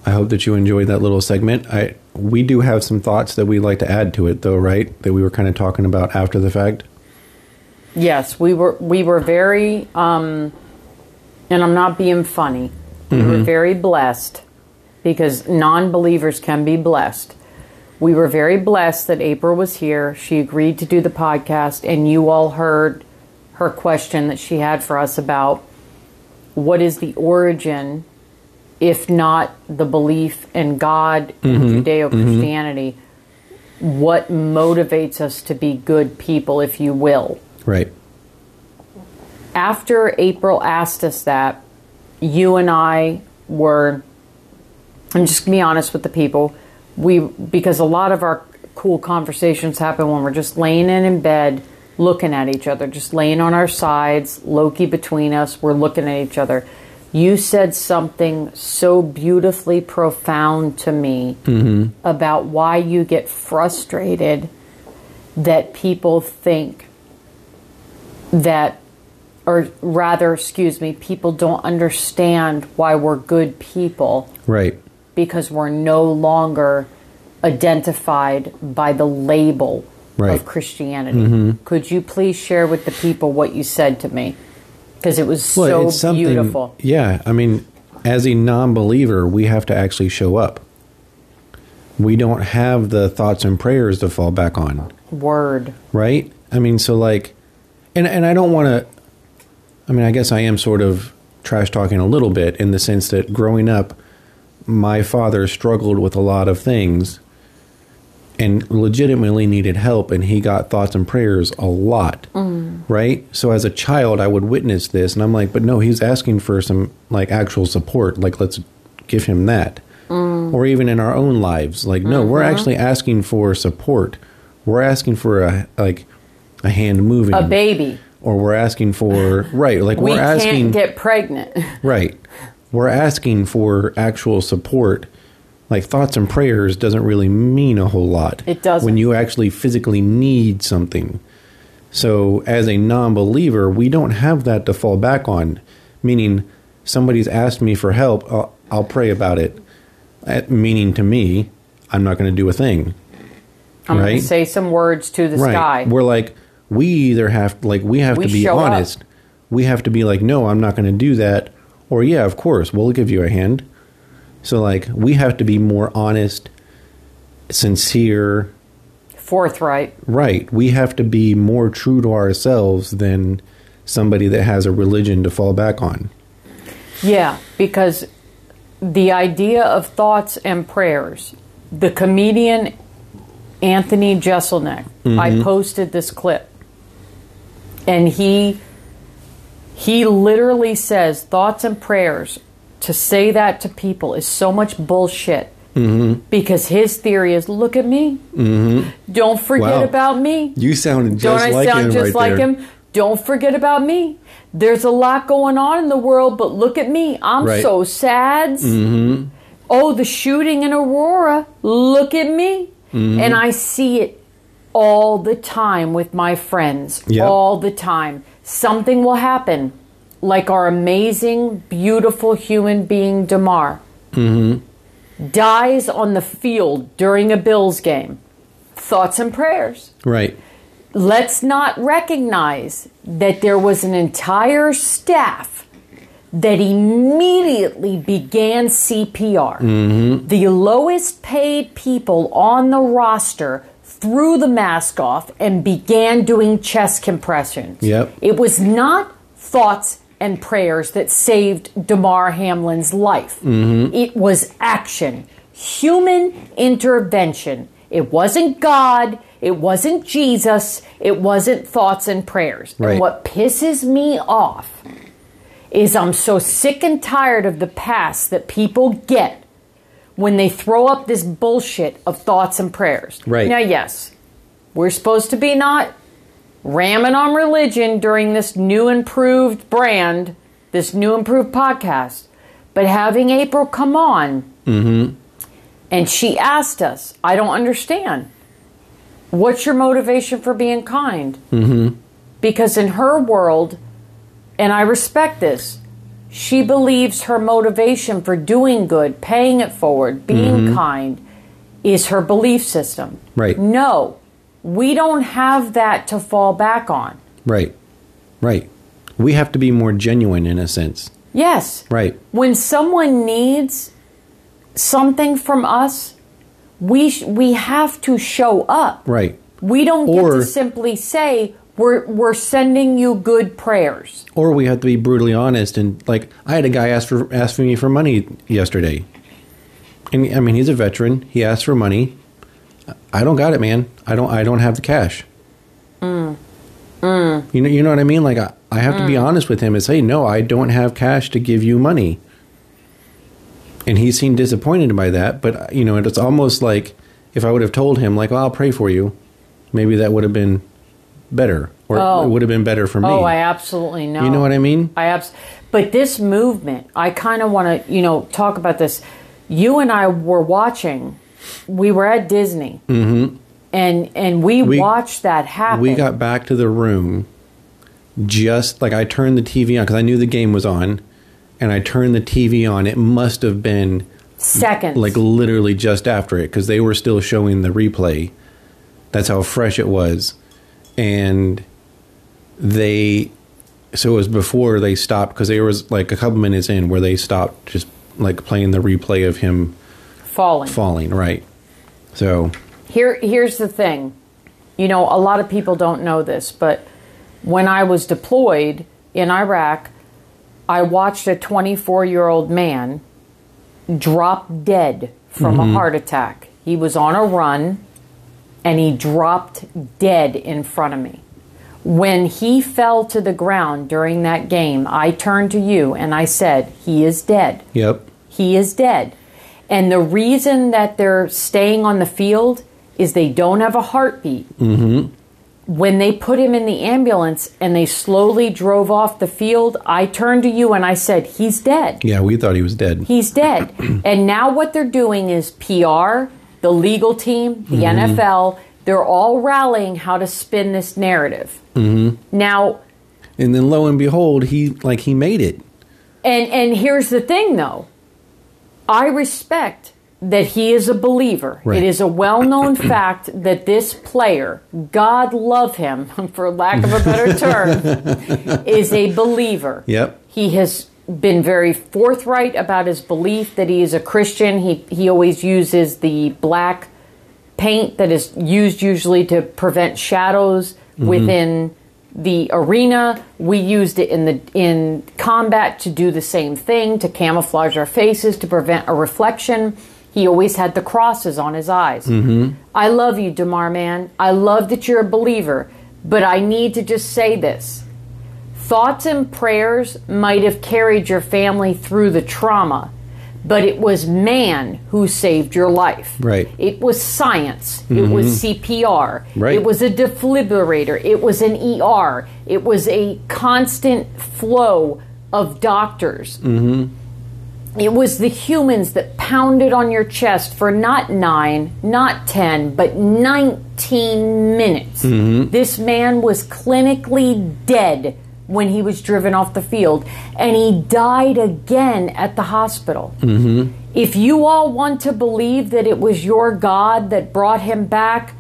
I hope that you enjoyed that little segment. I we do have some thoughts that we'd like to add to it, though, right? That we were kind of talking about after the fact. Yes, we were we were very um and I'm not being funny. We Mm-hmm. were very blessed because non-believers can be blessed. We were very blessed that April was here. She agreed to do the podcast and you all heard her question that she had for us about what is the origin if not the belief in God and Judeo-Christianity what motivates us to be good people if you will Right. after April asked us that, you and I were, I'm just gonna be honest with the people, we because a lot of our cool conversations happen when we're just laying in in bed, looking at each other, just laying on our sides, Loki between us, we're looking at each other. You said something so beautifully profound to me mm-hmm. about why you get frustrated that people think that or rather excuse me people don't understand why we're good people Right. because we're no longer identified by the label Right. of Christianity. Mm-hmm. Could you please share with the people what you said to me? Because it was so beautiful. Yeah, I mean, as a non-believer, we have to actually show up. We don't have the thoughts and prayers to fall back on, Word. right? I mean, so like, and and I don't want to. I mean, I guess I am sort of trash talking a little bit in the sense that growing up, my father struggled with a lot of things and legitimately needed help and he got thoughts and prayers a lot mm. right? So as a child i would witness this and i'm like but no he's asking for some like actual support like let's give him that. Mm. Or even in our own lives like no we're mm-hmm. actually asking for support. We're asking for a like a hand moving A baby. or we're asking for right like We we're asking can't get pregnant. Right. We're asking for actual support. Like thoughts and prayers doesn't really mean a whole lot. It doesn't. When you actually physically need something. So, as a non believer, we don't have that to fall back on. Meaning, somebody's asked me for help, I'll, I'll pray about it. That meaning to me, I'm not going to do a thing. I'm going Right. to say some words to the sky. We're like, we either have like we have We to be show up. honest. We have to be like, no, I'm not going to do that. Or yeah, of course, we'll give you a hand. So like, we have to be more honest, sincere. Forthright. Right. We have to be more true to ourselves than somebody that has a religion to fall back on. Yeah, because the idea of thoughts and prayers, the comedian Anthony Jeselnik, I mm-hmm. posted this clip, and he he literally says thoughts and prayers. To say that to people is so much bullshit Because his theory is look at me. Don't forget Wow. about me. You sound sounded Don't I like sound him just right like there. him? Don't forget about me. There's a lot going on in the world, but look at me. I'm Right. so sad. Mm-hmm. Oh, the shooting in Aurora. Look at me. Mm-hmm. And I see it all the time with my friends. Yep. All the time. Something will happen, like our amazing, beautiful human being, Damar, mm-hmm. dies on the field during a Bills game. Thoughts and prayers Right. let's not recognize that there was an entire staff that immediately began CPR. Mm-hmm. The lowest paid people on the roster threw the mask off and began doing chest compressions. Yep. It was not thoughts and prayers that saved Damar Hamlin's life. Mm-hmm. It was action, human intervention. It wasn't God, it wasn't Jesus, it wasn't thoughts and prayers. Right. And what pisses me off is I'm so sick and tired of the pass that people get when they throw up this bullshit of thoughts and prayers. Right. Now, yes, we're supposed to be not ramming on religion during this new improved brand, this new improved podcast, but having April come on and she asked us, I don't understand. What's your motivation for being kind? Mm-hmm. Because in her world, and I respect this, she believes her motivation for doing good, paying it forward, being mm-hmm. kind, is her belief system. Right. No, we don't have that to fall back on. Right. Right. We have to be more genuine in a sense. Yes. Right. When someone needs something from us, we sh- we have to show up. Right. We don't get to simply say we're we're sending you good prayers. Or we have to be brutally honest and like I had a guy ask for ask me for money yesterday. And I mean he's a veteran. He asked for money. I don't got it, man. I don't I don't have the cash. Mm. Mm. You know you know what I mean? Like I, I have to be mm. honest with him and say, "No, I don't have cash to give you money." And he seemed disappointed by that, but you know, it's almost like if I would have told him like, well, "I'll pray for you." Maybe that would have been better or Oh. it would have been better for me. Oh, I absolutely know. You know what I mean? I abs- but this movement, I kind of want to, you know, talk about this. You and I were watching. We were at Disney, mm-hmm. and and we, We- watched that happen. We got back to the room just like I turned the TV on because I knew the game was on, and I turned the TV on. It must have been seconds. like literally just after it because they were still showing the replay. That's how fresh it was, and they. So it was before they stopped because there was like a couple minutes in where they stopped just like playing the replay of him falling. falling. Right. So Here, here's the thing. You know, a lot of people don't know this, but when I was deployed in Iraq, I watched a 24 year old man drop dead from a mm-hmm. heart attack. He was on a run and he dropped dead in front of me. When he fell to the ground during that game, I turned to you and I said, He is dead. yep. He is dead. And the reason that they're staying on the field is they don't have a heartbeat. Mm-hmm. When they put him in the ambulance and they slowly drove off the field, I turned to you and I said, He's dead. Yeah, we thought he was dead. He's dead. and now what they're doing is PR, the legal team, the NFL, they're all rallying how to spin this narrative. Mm-hmm. Now, And then lo and behold, he like he made it. And and here's the thing though. I respect that he is a believer. Right. It is a well-known fact that this player, God love him for lack of a better term, is a believer. Yep. He has been very forthright about his belief that he is a Christian. He he always uses the black paint that is used usually to prevent shadows mm-hmm. within the arena. We used it in the in combat to do the same thing to camouflage our faces to prevent a reflection. He always had the crosses on his eyes. Mm-hmm. I love you, Damar man. I love that you're a believer, but I need to just say this. Thoughts and prayers might have carried your family through the trauma, but it was man who saved your life. Right. It was science. Mm. It was CPR. Right. It was a defibrillator. It was an ER. It was a constant flow of doctors. Mm. It was the humans that pounded on your chest for not nine, not 10, but 19 minutes. This man was clinically dead when he was driven off the field, and he died again at the hospital. If you all want to believe that it was your God that brought him back,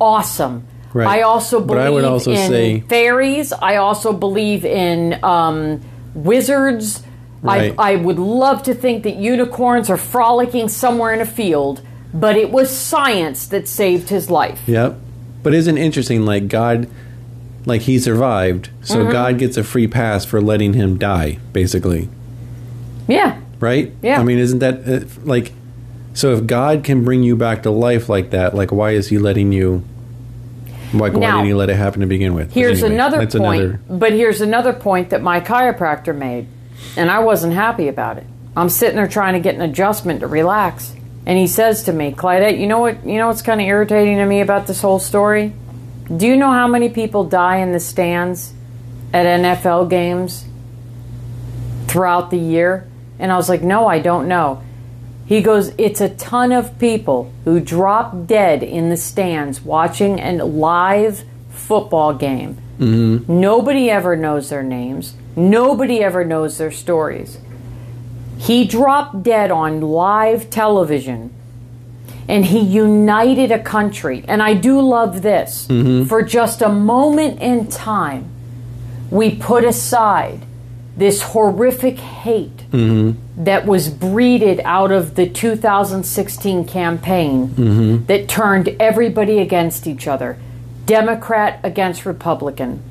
awesome. Right. I also believe I would also in say- fairies. I also believe in um, wizards. Right. I, I would love to think that unicorns are frolicking somewhere in a field, but it was science that saved his life. Yep. But isn't it interesting? Like God, like he survived, so Mm-hmm. God gets a free pass for letting him die, basically, Yeah. right? Yeah. I mean, isn't that uh, like? So if God can bring you back to life like that, like why is He letting you? Like why Now, did He let it happen to begin with? Here's anyway, another that's point, another- but here's another point that my chiropractor made, and I wasn't happy about it. I'm sitting there trying to get an adjustment to relax, and he says to me, "Clydette, you know what? You know what's kind of irritating to me about this whole story? Do you know how many people die in the stands at NFL games throughout the year?" And I was like, "No, I don't know." He goes, It's a ton of people who drop dead in the stands watching a live football game. Mm-hmm. Nobody ever knows their names, nobody ever knows their stories. He dropped dead on live television and he united a country. And I do love this. Mm-hmm. For just a moment in time, we put aside this horrific hate mm-hmm. that was breeded out of the 2016 campaign mm-hmm. that turned everybody against each other. Democrat against Republican,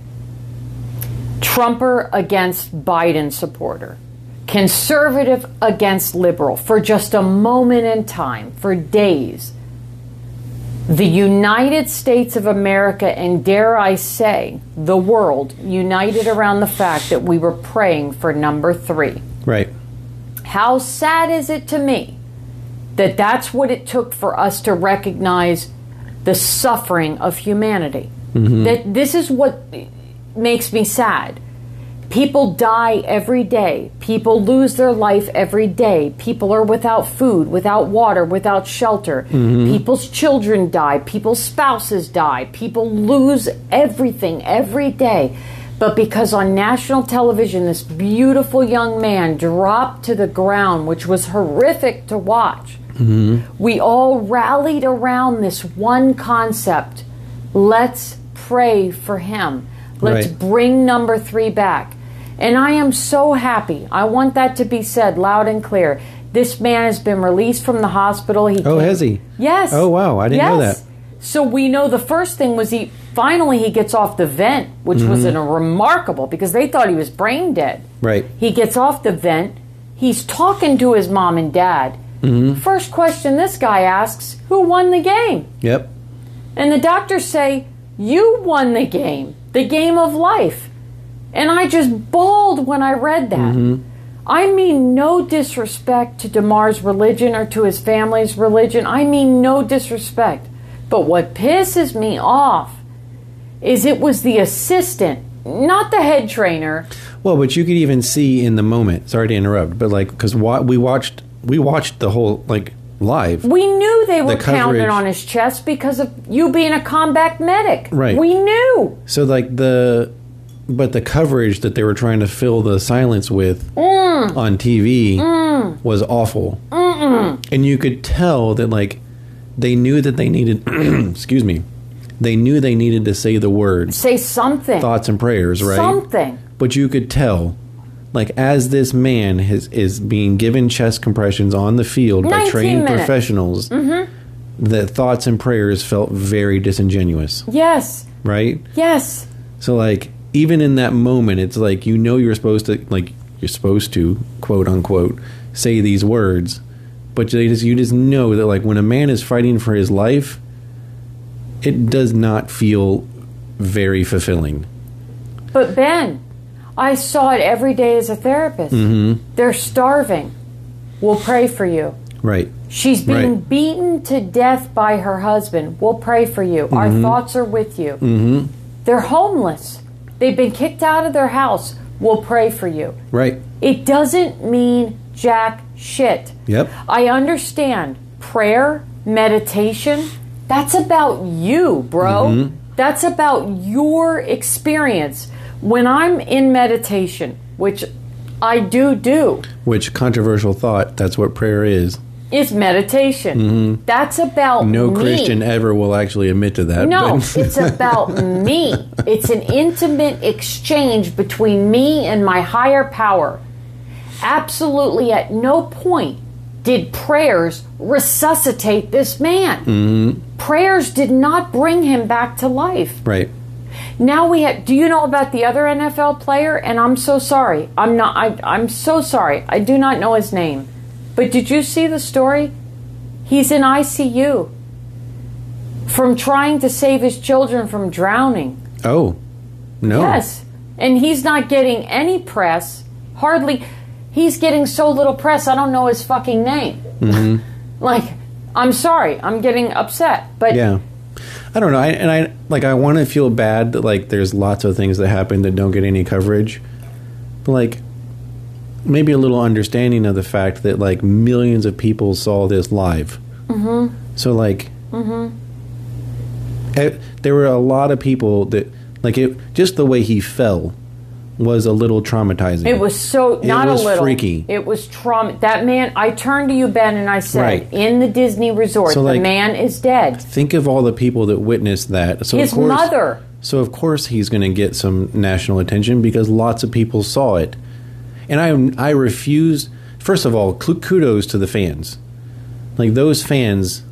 Trumper against Biden supporter, conservative against liberal for just a moment in time, for days. The United States of America, and dare I say, the world, united around the fact that we were praying for number three. right. How sad is it to me that that's what it took for us to recognize the suffering of humanity? Mm-hmm. That this is what makes me sad. People die every day. People lose their life every day. People are without food, without water, without shelter. Mm-hmm. People's children die. People's spouses die. People lose everything every day. But because on national television, this beautiful young man dropped to the ground, which was horrific to watch, mm-hmm. we all rallied around this one concept let's pray for him. Let's Right. bring number three back. And I am so happy. I want that to be said loud and clear. This man has been released from the hospital. He Oh, came- has he? Yes. Oh, wow. I didn't know Yes. that. So we know the first thing was he finally he gets off the vent, which Mm-hmm. was a remarkable because they thought he was brain dead. Right. He gets off the vent. He's talking to his mom and dad. Mm-hmm. First question this guy asks, "Who won the game?" Yep. And the doctors say, You won the game, the game of life. And I just bawled when I read that. Mm-hmm. I mean, no disrespect to Damar's religion or to his family's religion. I mean, no disrespect. But what pisses me off is it was the assistant, not the head trainer. Well, but you could even see in the moment. Sorry to interrupt, but like because we watched we watched the whole like live. We knew they were The pounding on his chest because of you being a combat medic. Right. We knew. So like the but the coverage that they were trying to fill the silence with Mm. on TV was awful. And you could tell that like they knew that they needed excuse me. They knew they needed to say the words Say something. thoughts and prayers, right? Something. But you could tell like as this man has, is being given chest compressions on the field by trained minutes. professionals, the thoughts and prayers felt very disingenuous, Yes. right? Yes. So like even in that moment, it's like you know you're supposed to like you're supposed to quote unquote say these words, but they just you just know that like when a man is fighting for his life, it does not feel very fulfilling. But Ben, I saw it every day as a therapist. Mm-hmm. They're starving. We'll pray for you. Right. She's being Right. beaten to death by her husband. We'll pray for you. Our Mm-hmm. thoughts are with you. Mm-hmm. They're homeless. They've been kicked out of their house. We'll pray for you. Right. It doesn't mean jack shit. Yep. I understand prayer, meditation, that's about you, bro. Mm-hmm. That's about your experience. When I'm in meditation, which I do do, Which controversial thought? That's what prayer is. Is meditation. That's about Mm-hmm. No me. Christian ever will actually admit to that. No, it's about me. It's an intimate exchange between me and my higher power. Absolutely at no point did prayers resuscitate this man. Mm-hmm. Prayers did not bring him back to life. right. Now we have. Do you know about the other NFL player? And I'm so sorry. I'm not. I, I'm so sorry. I do not know his name. But did you see the story? He's in ICU from trying to save his children from drowning. Oh. No. Yes, and he's not getting any press. Hardly. He's getting so little press. I don't know his fucking name. Mm-hmm. like, I'm sorry. I'm getting upset. But Yeah. I don't know. I, and I like I want to feel bad that like there's lots of things that happen that don't get any coverage. But like maybe a little understanding of the fact that like millions of people saw this live. Mm-hmm. So like eh, there were a lot of people that like it just the way he fell was a little traumatizing. It was so not was a little freaky. It was trauma. That man. I turned to you, Ben, and I said, Right. "In the Disney resort, So, the man is dead. Think of all the people that witnessed that. So His of course, mother. So of course he's going to get some national attention because lots of people saw it, and I I refuse. First of all, kudos to the fans. Like those fans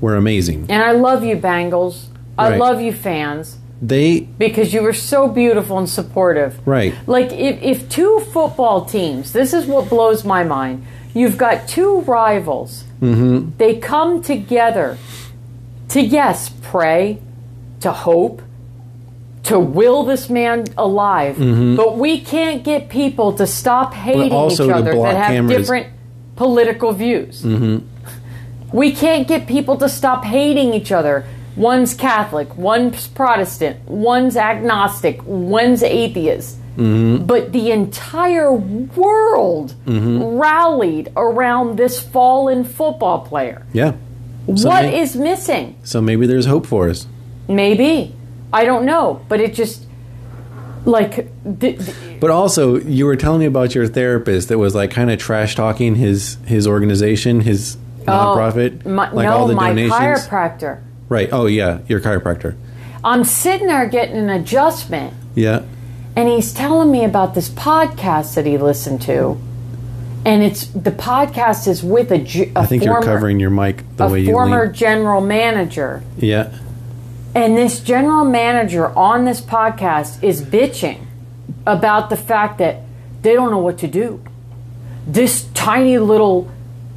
were amazing. And I love you, Bengals. I Right. love you, fans, They because you were so beautiful and supportive. right. Like if, if two football teams, this is what blows my mind. You've got two rivals. Mm-hmm. They come together to yes, pray, to hope, to will this man alive. But we can't get people to stop hating Mm-hmm. each other that have cameras. different political views. We can't get people to stop hating each other. One's Catholic, one's Protestant, one's agnostic, one's atheist. Mm-hmm. But the entire world rallied around this fallen football player. Yeah. So What may- is missing? So maybe there's hope for us. Maybe. I don't know. But it just, like, th- th- But also, you were telling me about your therapist that was like kind of trash talking his his organization, his oh, nonprofit, Oh, my, like no, all the my donations. chiropractor. Right. Oh yeah, your chiropractor. I'm sitting there getting an adjustment. Yeah. and he's telling me about this podcast that he listened to and it's the podcast is with a, a I think former, you're covering your mic the way you A former general manager Yeah. And this general manager on this podcast is bitching about the fact that they don't know what to do. This tiny little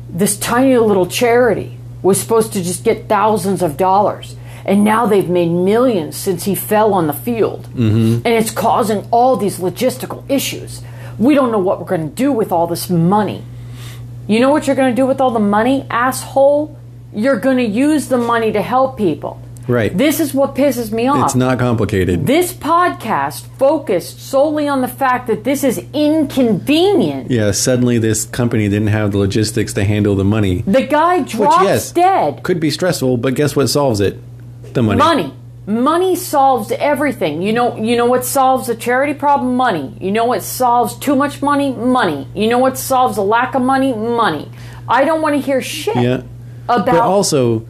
this tiny little charity was supposed to just get thousands of dollars. And now they've made millions since he fell on the field. Mm-hmm. And it's causing all these logistical issues. We don't know what we're going to do with all this money. You know what you're going to do with all the money asshole? You're going to use the money to help people Right. this is what pisses me off It's not complicated. this podcast focused solely on the fact that this is inconvenient. yeah. Suddenly, this company didn't have the logistics to handle the money. The guy drops yes. dead. Could be stressful, but guess what solves it? The money. Money. Money solves everything. You know you know what solves a charity problem? Money. You know what solves too much money? Money. You know what solves a lack of money? Money. I don't want to hear shit Yeah. about But also,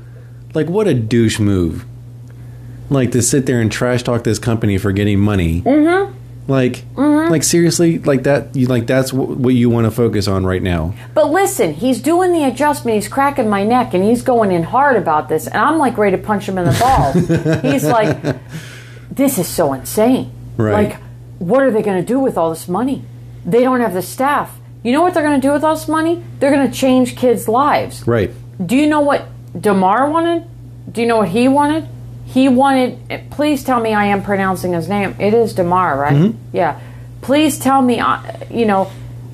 like, what a douche move. Like to sit there and trash talk this company for getting money. Mm-hmm. Like, like seriously, like that. You like that's what, what you want to focus on right now. But listen, he's doing the adjustment. He's cracking my neck, and he's going in hard about this. And I'm like ready to punch him in the balls. he's like, "This is so insane. Right. Like, what are they going to do with all this money? They don't have the staff. You know what they're going to do with all this money? They're going to change kids' lives. Right. Do you know what Damar wanted? Do you know what he wanted? He wanted. Please tell me I am pronouncing his name. It is Damar, right? Yeah. Please tell me. uh, You know,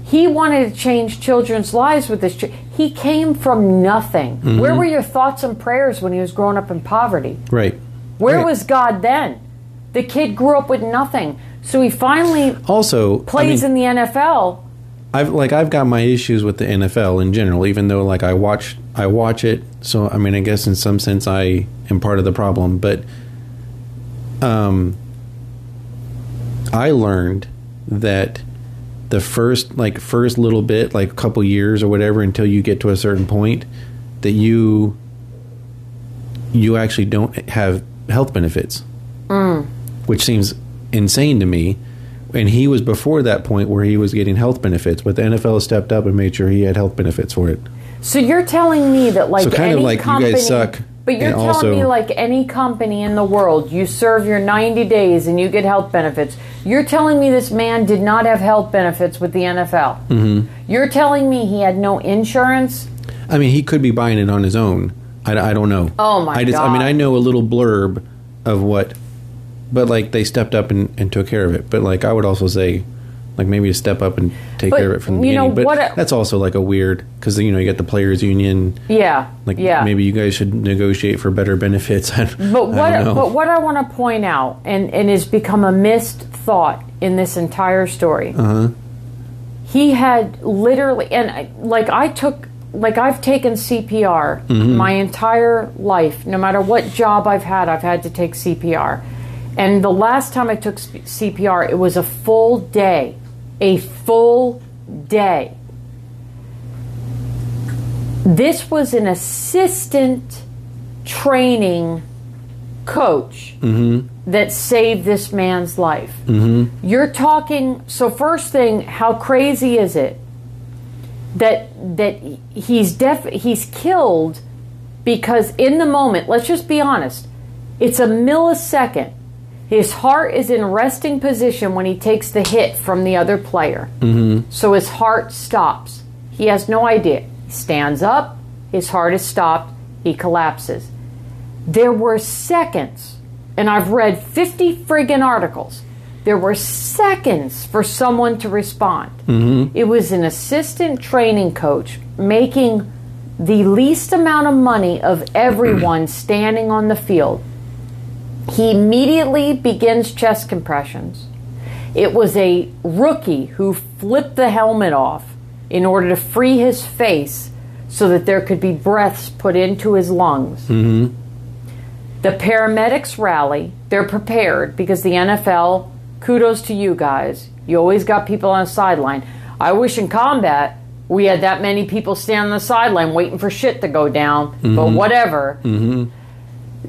He wanted to change children's lives with this. ch- He came from nothing. Mm-hmm. Where were your thoughts and prayers when he was growing up in poverty? Right. Where Right. was God then? The kid grew up with nothing. So he finally also plays I mean, in the NFL. I've like I've got my issues with the NFL in general, even though like I watch I watch it. So I mean, I guess in some sense I am part of the problem. But um, I learned that the first like first little bit, like a couple years or whatever, until you get to a certain point, that you you actually don't have health benefits, which seems insane to me. And he was before that point where he was getting health benefits, but the NFL stepped up and made sure he had health benefits for it. So you're telling me that like So kind of any like you guys company, suck, But you're telling also- me like any company in the world, you serve your 90 days and you get health benefits. You're telling me this man did not have health benefits with the NFL. Mm-hmm. You're telling me he had no insurance. I mean, he could be buying it on his own. I, I don't know. Oh, my I just, I mean, I know a little blurb of what, but like they stepped up and, and took care of it. But like I would also say, like maybe to step up and take But, care of it from the you know, beginning. but what a- that's also like a weird because you know you got the players union. Yeah, Like yeah. maybe you guys should negotiate for better benefits. I, But what know. but what I want to point out and and has become a missed thought in this entire story. Uh-huh. He had literally and like I took like I've taken CPR Mm-hmm. my entire life. No matter what job I've had, I've had to take CPR. And the last time I took CPR, it was a full day, a full day. This was an assistant training coach mm-hmm. that saved this man's life. Mm-hmm. You're talking. So first thing, how crazy is it that that he's def he's killed because in the moment. Let's just be honest. It's a millisecond. His heart is in resting position when he takes the hit from the other player. Mm-hmm. So his heart stops. He has no idea. He stands up. His heart is stopped. He collapses there were seconds, and I've read 50 friggin' articles. There were seconds for someone to respond. Mm-hmm. It was an assistant training coach making the least amount of money of everyone standing on the field. He immediately begins chest compressions. It was a rookie who flipped the helmet off in order to free his face so that there could be breaths put into his lungs. Mm-hmm. The paramedics rally. They're prepared because the NFL, kudos to you guys. You always got people on the sideline. I wish in combat we had that many people standing on the sideline waiting for shit to go down, but mm-hmm. whatever. Mm-hmm.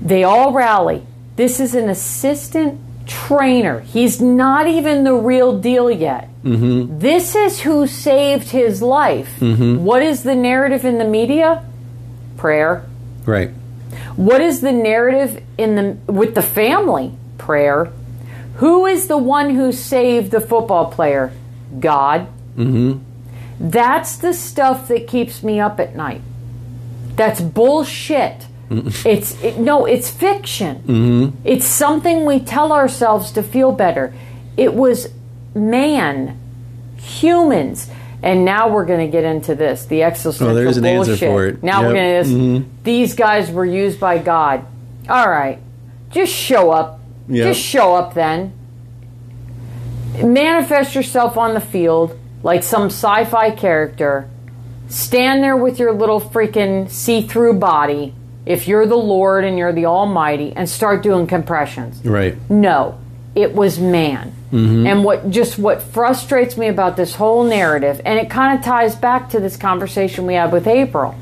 They all rally. This is an assistant trainer. He's not even the real deal yet. This is who saved his life. What is the narrative in the media? Prayer. right. What is the narrative in the with the family? Prayer. Who is the one who saved the football player? God. Mm-hmm. That's the stuff that keeps me up at night. That's bullshit. It's it, no, it's fiction. It's something we tell ourselves to feel better. It was man, humans, and now we're going to get into this the existential Oh, there's an answer bullshit. for it. Now we're Yep. Mm-hmm. going to these guys were used by God. All right, just show up. Yep. Just show up then. Manifest yourself on the field like some sci-fi character. Stand there with your little freaking see-through body. If you're the Lord and you're the Almighty, and start doing compressions. Right. No, it was man. Mm-hmm. And what just what frustrates me about this whole narrative, and it kind of ties back to this conversation we had with April.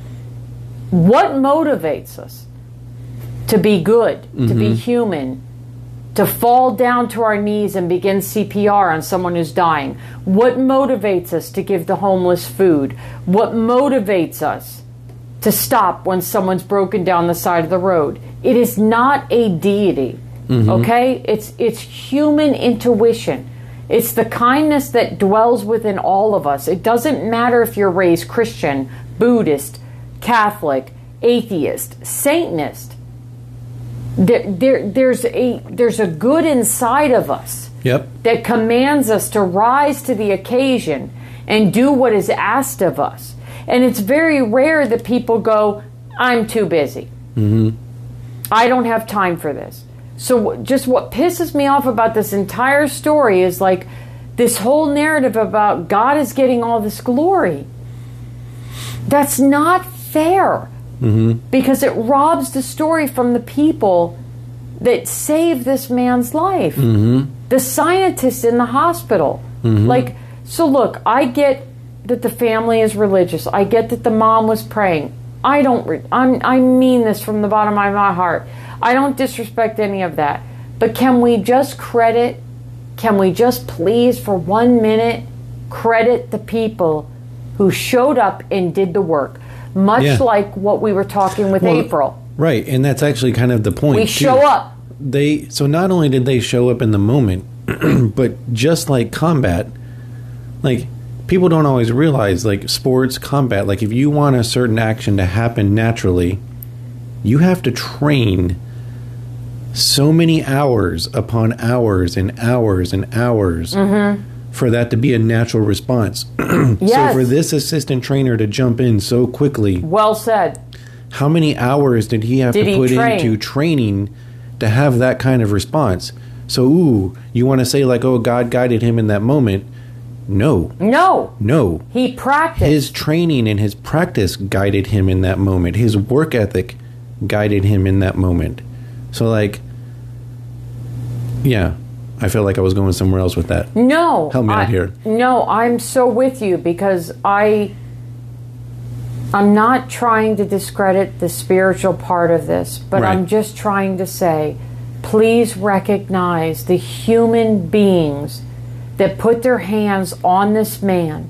What motivates us to be good, to Mm-hmm. be human, to fall down to our knees and begin CPR on someone who's dying? What motivates us to give the homeless food? What motivates us to stop when someone's broken down the side of the road? It is not a deity. Mm-hmm. Okay? It's it's human intuition. It's the kindness that dwells within all of us. It doesn't matter if you're raised Christian, Buddhist, Catholic, atheist, Satanist. There, there, there's a there's a good inside of us Yep. that commands us to rise to the occasion and do what is asked of us. And it's very rare that people go, I'm too busy. Mm-hmm. I don't have time for this. So, just what pisses me off about this entire story is like this whole narrative about God is getting all this glory. That's not fair mm-hmm. because it robs the story from the people that saved this man's life. Mm-hmm. The scientists in the hospital. Like, so look, I get that the family is religious. I get that the mom was praying. I don't. Re- I'm. I mean this from the bottom of my heart. I don't disrespect any of that. But can we just credit? Can we just please, for one minute, credit the people who showed up and did the work? Much Yeah. like what we were talking with Well, April. Right, and that's actually kind of the point. We too. show up. They so not only did they show up in the moment, but just like combat, like people don't always realize like sports combat, like if you want a certain action to happen naturally, you have to train so many hours upon hours and hours and hours mm-hmm. for that to be a natural response. Yes. So for this assistant trainer to jump in so quickly, Well said. how many hours did he have Did to put train? into training to have that kind of response? So, ooh, you want to say like, oh, God guided him in that moment? No, No, no. he practiced. His training and his practice guided him in that moment. His work ethic guided him in that moment. So, like, yeah, I feel like I was going somewhere else with that. No. Help me out here. No, I'm so with you because I I'm not trying to discredit the spiritual part of this, but Right. I'm just trying to say please recognize the human beings that put their hands on this man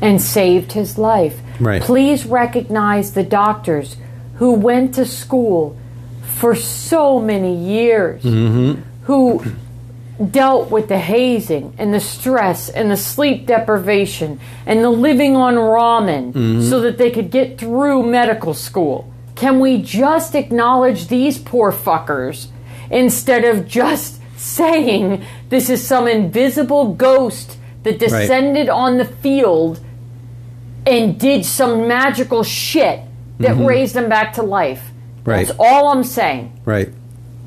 and saved his life. Right. Please recognize the doctors who went to school for so many years mm-hmm. who dealt with the hazing and the stress and the sleep deprivation and the living on ramen mm-hmm. so that they could get through medical school. Can we just acknowledge these poor fuckers instead of just saying this is some invisible ghost that descended on the field and did some magical shit that mm-hmm. raised them back to life? Right. That's all I'm saying. Right.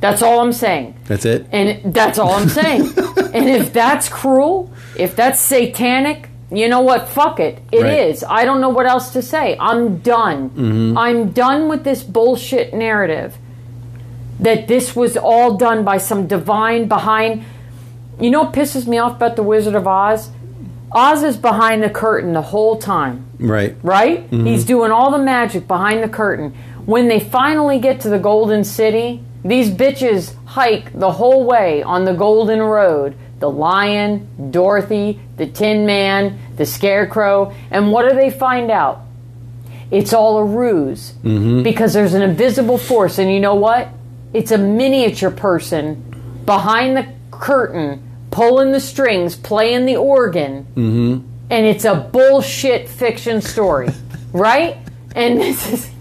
That's all I'm saying. That's it. And that's all I'm saying. and if that's cruel, if that's satanic, you know what? Fuck it. It is. Right. I don't know what else to say. I'm done. Mm-hmm. I'm done with this bullshit narrative that this was all done by some divine behind. You know what pisses me off about the Wizard of Oz? Oz is behind the curtain the whole time Right. right? Mm-hmm. He's doing all the magic behind the curtain. When they finally get to the Golden City, these bitches hike the whole way on the Golden Road. The lion, Dorothy, the Tin Man, the Scarecrow, and what do they find out? It's all a ruse mm-hmm. because there's an invisible force, and you know what? It's a miniature person behind the curtain, pulling the strings, playing the organ, mm-hmm. and it's a bullshit fiction story, right? And this is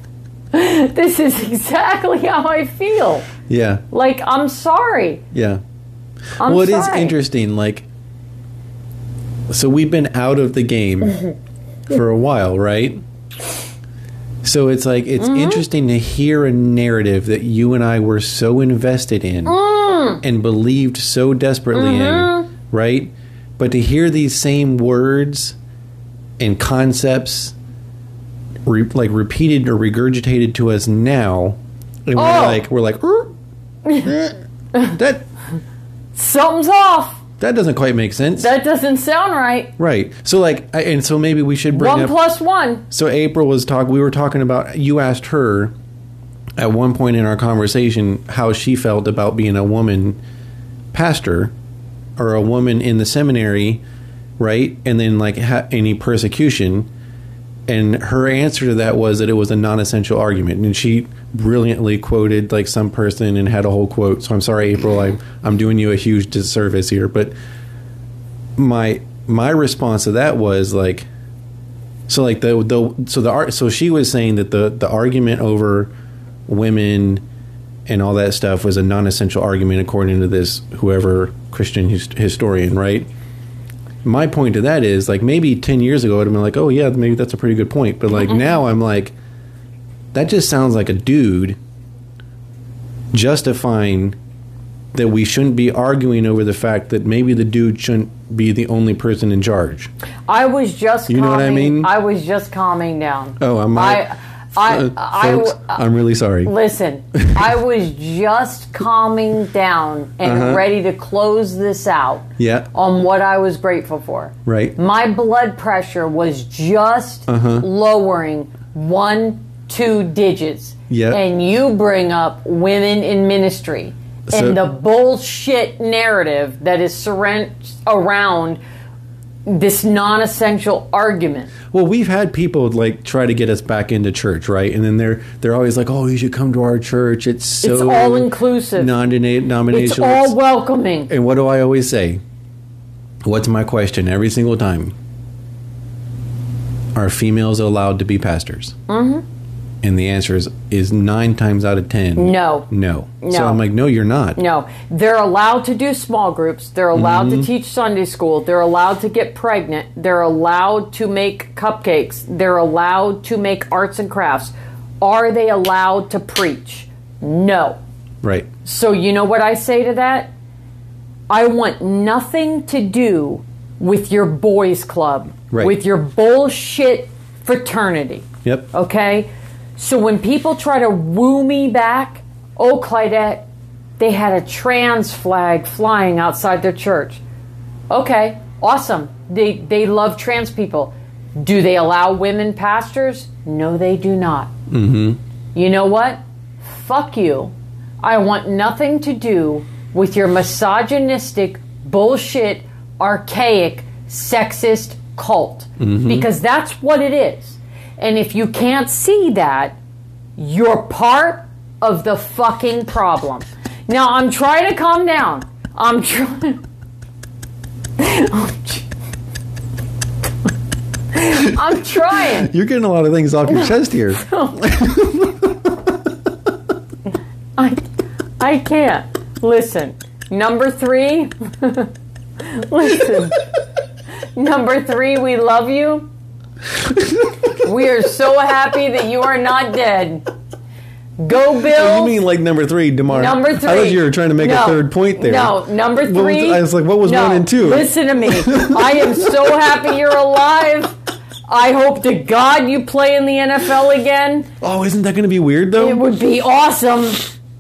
this is exactly how I feel. Yeah. Like I'm sorry. Yeah. I'm well, it is sorry. interesting. Like, so we've been out of the game mm-hmm. for a while, right? So it's like it's Mm-hmm. interesting to hear a narrative that you and I were so invested in Mm. and believed so desperately Mm-hmm. in, right? But to hear these same words and concepts, re- like repeated or regurgitated to us now, and we're Oh. like, we're like, "Er, eh, that Something's off. That doesn't quite make sense. That doesn't sound right. right. So like I, and so maybe we should bring One up plus one. So April was talking we were talking about you asked her at one point in our conversation how she felt about being a woman pastor or a woman in the seminary, right? And then like ha- any persecution and her answer to that was that it was a non-essential argument. And she brilliantly quoted like some person and had a whole quote. So i'm sorry april i'm, I'm doing you a huge disservice here. But my my response to that was like so like the the so the art so she was saying that the the argument over women and all that stuff was a non-essential argument according to this whoever christian his, historian right my point to that is like maybe 10 years ago I'd have been like, oh yeah, maybe that's a pretty good point. But like now I'm like, that just sounds like a dude justifying that we shouldn't be arguing over the fact that maybe the dude shouldn't be the only person in charge. I was just. You know what I mean? I was just calming down. Oh, I'm I, I, uh, I, folks, w- I'm really sorry. listen. I was just calming down and Uh-huh. ready to close this out Yeah, on what I was grateful for. right. My blood pressure was just Uh-huh. lowering one, two digits. Yeah. And you bring up women in ministry So- and the bullshit narrative that is surround, around this non essential argument. Well, we've had people like try to get us back into church, right? And then they're they're always like, "Oh, you should come to our church. It's so It's all inclusive. non-denominational." It's all welcoming. And what do I always say? What's my question every single time? Are females allowed to be pastors? Mm-hmm. And the answer is, is nine times out of ten, No. no. So No. I'm like, no, you're not. No, they're allowed to do small groups. They're allowed Mm-hmm. to teach Sunday school. They're allowed to get pregnant. They're allowed to make cupcakes. They're allowed to make arts and crafts. Are they allowed to preach? No. Right. So, you know what I say to that? I want nothing to do with your boys' club, Right. with your bullshit fraternity. Yep. Okay? So when people try to woo me back, oh, Clydette, they had a trans flag flying outside their church. Okay, awesome. They, they love trans people. Do they allow women pastors? No, they do not. Mm-hmm. You know what? Fuck you. I want nothing to do with your misogynistic, bullshit, archaic, sexist cult. Because that's what it is. And if you can't see that, you're part of the fucking problem. Now, I'm trying to calm down. I'm trying. I'm trying. You're getting a lot of things off your chest here. I, I can't. Listen, number three. Listen, number three, we love you. We are so happy that you are not dead. Go, Bill. you mean like number three, Damar? Number three. I thought you were trying to make No, a third point there. No, number What was- three. I was like, what was no, one and two? Listen to me. I am so happy you're alive. I hope to God you play in the NFL again. Oh, isn't that going to be weird though? It would be awesome.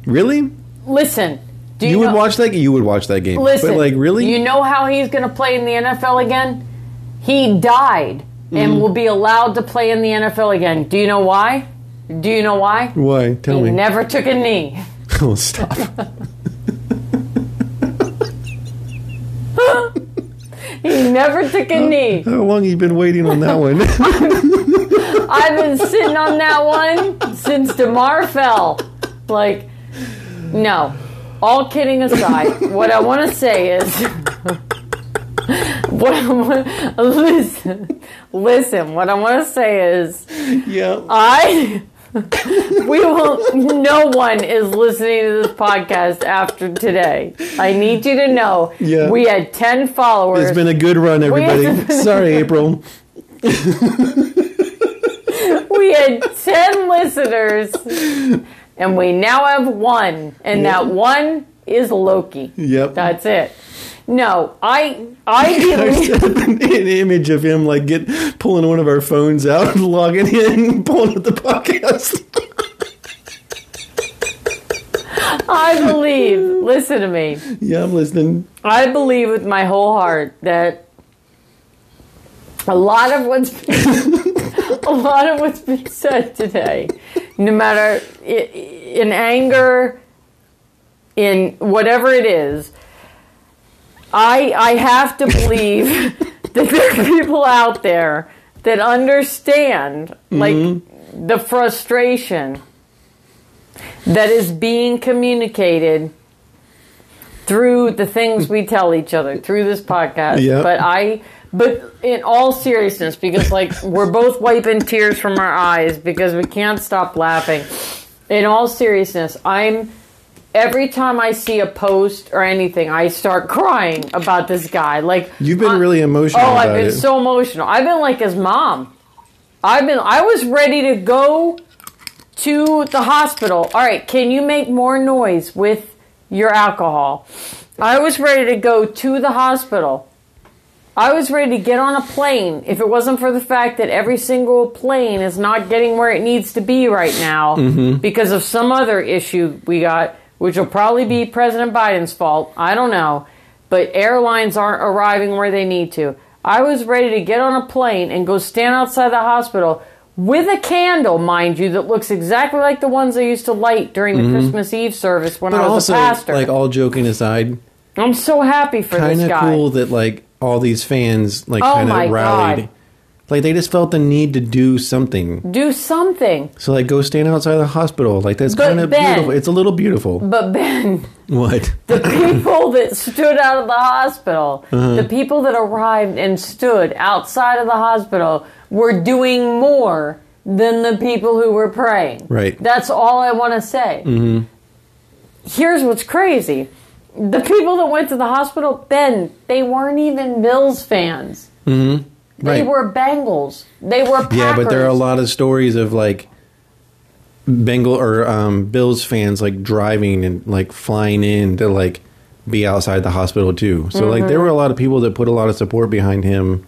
really? Listen. Do you, You would know- watch that? You would watch that game? Listen. but like really? You know how he's going to play in the NFL again? He died and Mm-hmm. will be allowed to play in the NFL again. Do you know why? Do you know why? Why? Tell me. He me. never took a knee. oh, stop. He never took a knee. How long you been waiting on that one? I've been sitting on that one since Damar fell. Like, no. All kidding aside, what I want to say is, what I want, listen, listen. What I want to say is, yeah. I, we will. No one is listening to this podcast after today. I need you to know. Yeah. We had ten followers. It's been a good run, everybody. Sorry, April. we had 10 listeners and we now have one and that one is loki Yep. that's it no i i believe an, image of him like get pulling one of our phones out, logging in, pulling up the podcast. i believe listen to me yeah, I'm listening. i believe with my whole heart that a lot of what's a lot of what's been said today no matter in anger in whatever it is I I have to believe that there are people out there that understand like mm-hmm. the frustration that is being communicated through the things we tell each other through this podcast. Yep. But I but in all seriousness, because like we're both wiping tears from our eyes because we can't stop laughing. In all seriousness, I'm every time I see a post or anything, I start crying about this guy. Like You've been I- really emotional Oh, I've been it. so emotional. I've been like his mom. I've been. I was ready to go to the hospital. All right, can you make more noise with your alcohol? I was ready to go to the hospital. I was ready to get on a plane if it wasn't for the fact that every single plane is not getting where it needs to be right now mm-hmm. because of some other issue we got, which will probably be President Biden's fault. I don't know. But airlines aren't arriving where they need to. I was ready to get on a plane and go stand outside the hospital with a candle, mind you, that looks exactly like the ones I used to light during the mm-hmm. Christmas Eve service when But I was also, a pastor. like all joking aside, I'm so happy for kind this of cool that like all these fans like Oh kind of rallied. God. Like they just felt the need to do something. Do something. So like go stand outside the hospital. Like that's kind of beautiful. It's a little beautiful. But Ben, What? the people that stood out of the hospital, Uh-huh. the people that arrived and stood outside of the hospital were doing more than the people who were praying. Right. That's all I want to say. Mm-hmm. Here's what's crazy. The people that went to the hospital, Ben, they weren't even Bills fans. Mm-hmm. They Right. were Bengals. They were Packers. Yeah, but there are a lot of stories of like Bengal or um, Bills fans like driving and like flying in to like be outside the hospital too. So like Mm-hmm. there were a lot of people that put a lot of support behind him.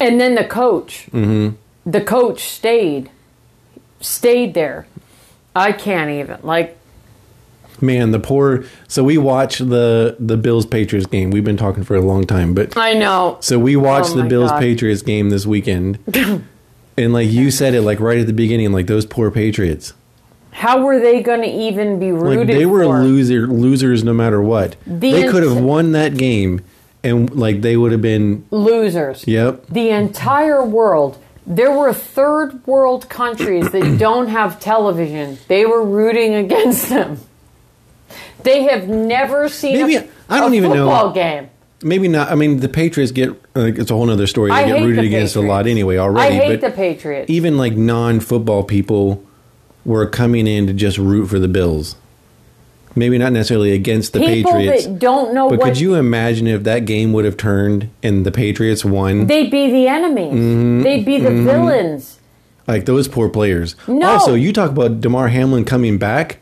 And then the coach, the coach stayed, stayed there. I can't even like. Man, the poor. So we watched the the Bills Patriots game. We've been talking for a long time, but I know. so we watched Oh the Bills God. Patriots game this weekend. and like you said it like right at the beginning like those poor Patriots. How were they going to even be Like rooted they were for? loser losers no matter what. The they could have won that game and like they would have been losers. yep. The entire world. There were third world countries that don't have television. They were rooting against them. They have never seen Maybe- a, I don't a even know. football game. Maybe not. I mean, the Patriots get like it's a whole other story. They I get hate rooted the against a lot anyway I already. hate but the Patriots. even like non-football people were coming in to just root for the Bills. Maybe not necessarily against the People Patriots. that don't know but could you imagine if that game would have turned and the Patriots won? They'd be the enemies. Mm-hmm. They'd be the villains. like those poor players. No. Also, you talk about Damar Hamlin coming back.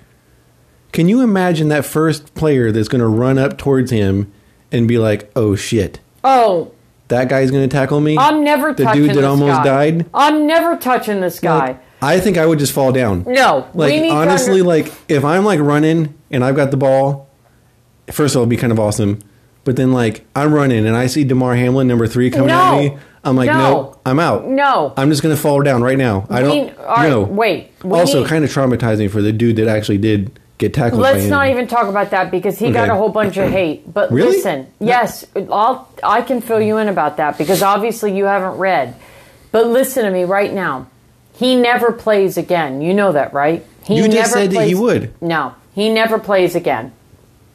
Can you imagine that first player that's going to run up towards him and be like, "Oh shit, Oh, that guy's going to tackle me"? I'm never touching the touching dude that this almost guy. died. I'm never touching this guy. Like, I think I would just fall down. no, we Like need to honestly, under- like if I'm like running and I've got the ball, first of all, it'd be kind of awesome. But then like I'm running and I see Damar Hamlin number three coming at me, I'm like, No. no, I'm out. No. I'm just gonna fall down right now. I We- don't. all right, no. wait. We also, need- kind of traumatizing for the dude that actually did get tackled. Let's him. not even talk about that because he got a whole bunch of hate. But Really? listen, yes, I'll I can fill you in about that because obviously you haven't read. But listen to me right now. He never plays again. You know that, right? He never You just said that he would. No, he never plays again.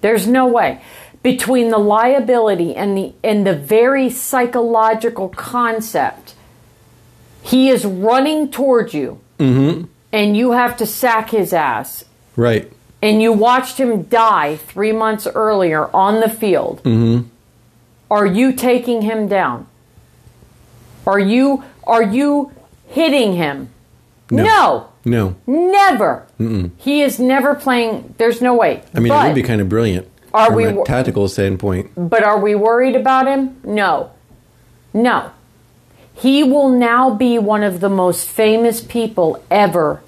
There's no way. Between the liability and the and the very psychological concept, he is running towards you, Mm-hmm. and you have to sack his ass Right. And you watched him die three months earlier on the field, Mm-hmm. are you taking him down? Are you are you hitting him? No, No. never. He is never playing. There's no way. I mean, but, it would be kind of brilliant Are from we a tactical standpoint. but are we worried about him? No, no. He will now be one of the most famous people ever,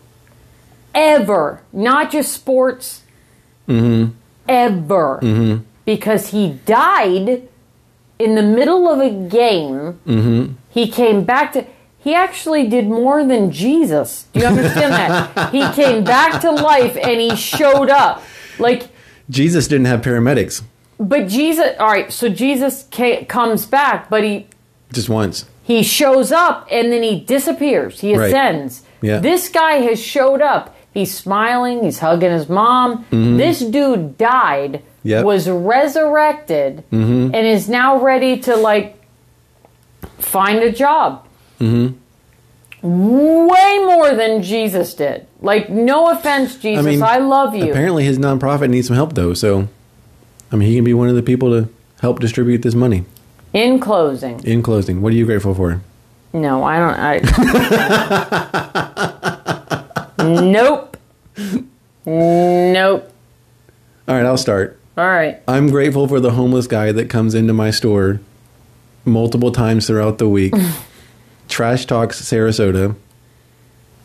ever. Not just sports. Mm-hmm. Ever. Mm-hmm. Because he died in the middle of a game. Mm-hmm. He came back to. He actually did more than Jesus. Do you understand that? he came back to life and he showed up. Like, Jesus didn't have paramedics but Jesus. All right, so Jesus ca- comes back, but he just once. he shows up and then he disappears. He Right. ascends. Yeah. This guy has showed up. He's smiling. He's hugging his mom. This dude died, Mm-hmm. Yep. Mm-hmm. was resurrected, and is now ready to like find a job. way more than Jesus did. Like, no offense, Jesus, I, love you. Apparently, his nonprofit needs some help though. So, I mean, he can be one of the people to help distribute this money. In closing, In closing, what are you grateful for? no, I don't. I. nope. Nope. All right, I'll start. All right. I'm grateful for the homeless guy that comes into my store multiple times throughout the week. Trash talks Sarasota.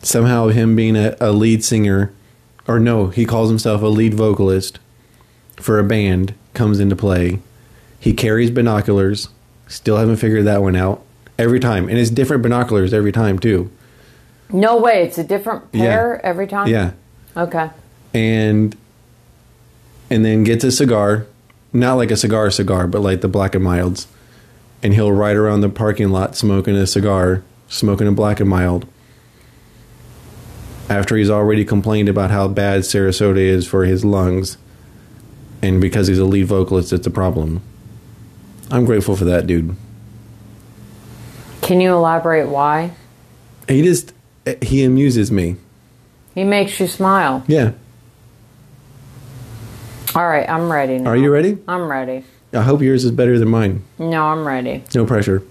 Somehow, him being a, a lead singer, or no, he calls himself a lead vocalist for a band, comes into play. He carries binoculars. Still haven't figured that one out. Every time. And it's different binoculars every time, too. No way. It's a different pair Yeah. every time. Yeah. Okay. and and then gets a cigar, not like a cigar cigar, but like the black and milds, and he'll ride around the parking lot smoking a cigar, smoking a black and mild. After he's already complained about how bad Sarasota is for his lungs, and because he's a lead vocalist, it's a problem. I'm grateful for that dude. Can you elaborate why? He just he amuses me. He makes you smile. Yeah. All right, I'm ready now. Are you ready? I'm ready. I hope yours is better than mine. No, I'm ready. No pressure.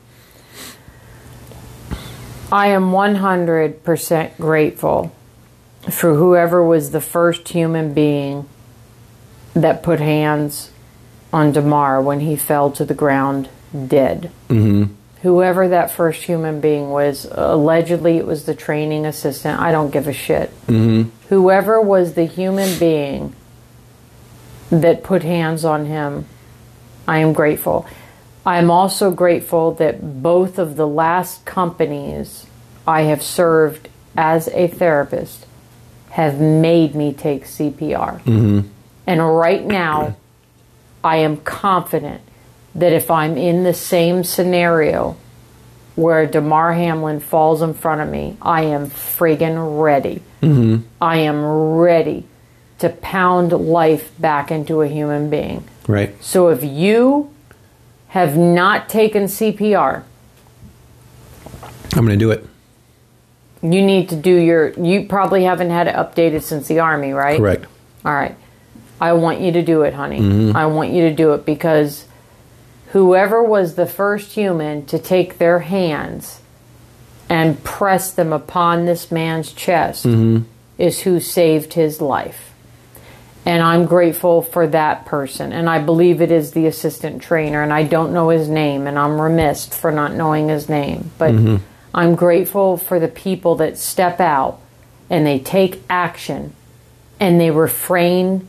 I am 100% grateful for whoever was the first human being that put hands on Damar when he fell to the ground dead. Mm-hmm. Whoever that first human being was, allegedly it was the training assistant. I don't give a shit. Mm-hmm. Whoever was the human being that put hands on him, I am grateful. I am also grateful that both of the last companies I have served as a therapist have made me take CPR. And right now, I am confident that if I'm in the same scenario where Damar Hamlin falls in front of me, I am friggin' ready. Mm-hmm. I am ready to pound life back into a human being. Right. So if you have not taken CPR, I'm going to do it. you need to do your. You probably haven't had it updated since the army, right? Correct. All right. I want you to do it, honey. Mm-hmm. I want you to do it because whoever was the first human to take their hands and press them upon this man's chest mm-hmm. is who saved his life. And I'm grateful for that person. And I believe it is the assistant trainer. And I don't know his name. And I'm remiss for not knowing his name. But mm-hmm. I'm grateful for the people that step out and they take action and they refrain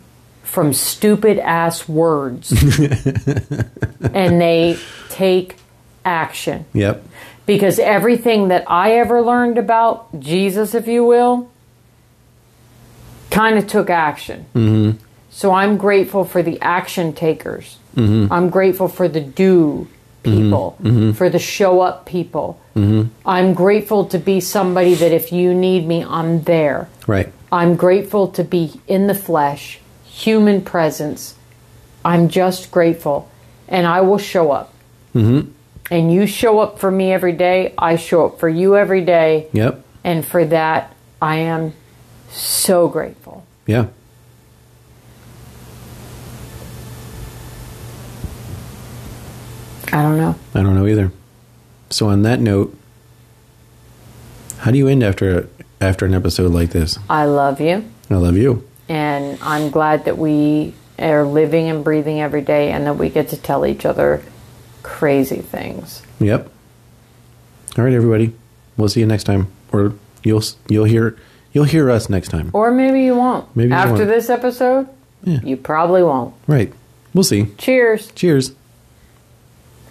from stupid ass words and they take action Yep. because everything that I ever learned about Jesus, if you will, kind of took action. Mm-hmm. So I'm grateful for the action takers. Mm-hmm. I'm grateful for the do mm-hmm. people, for the show up people. I'm grateful to be somebody that if you need me, I'm there. Right. I'm grateful to be in the flesh, human presence. I'm just grateful, and I will show up. Mm-hmm. And you show up for me every day. I show up for you every day. Yep. And for that, I am so grateful. Yeah. I don't know. I don't know either. So on that note, how do you end after after an episode like this? I love you, I love you. And I'm glad that we are living and breathing every day and that we get to tell each other crazy things. Yep. All right, everybody. We'll see you next time, or you'll you'll hear you'll hear us next time. Or maybe you won't. Maybe you After won't. this episode, Yeah. you probably won't. Right. We'll see. Cheers. Cheers.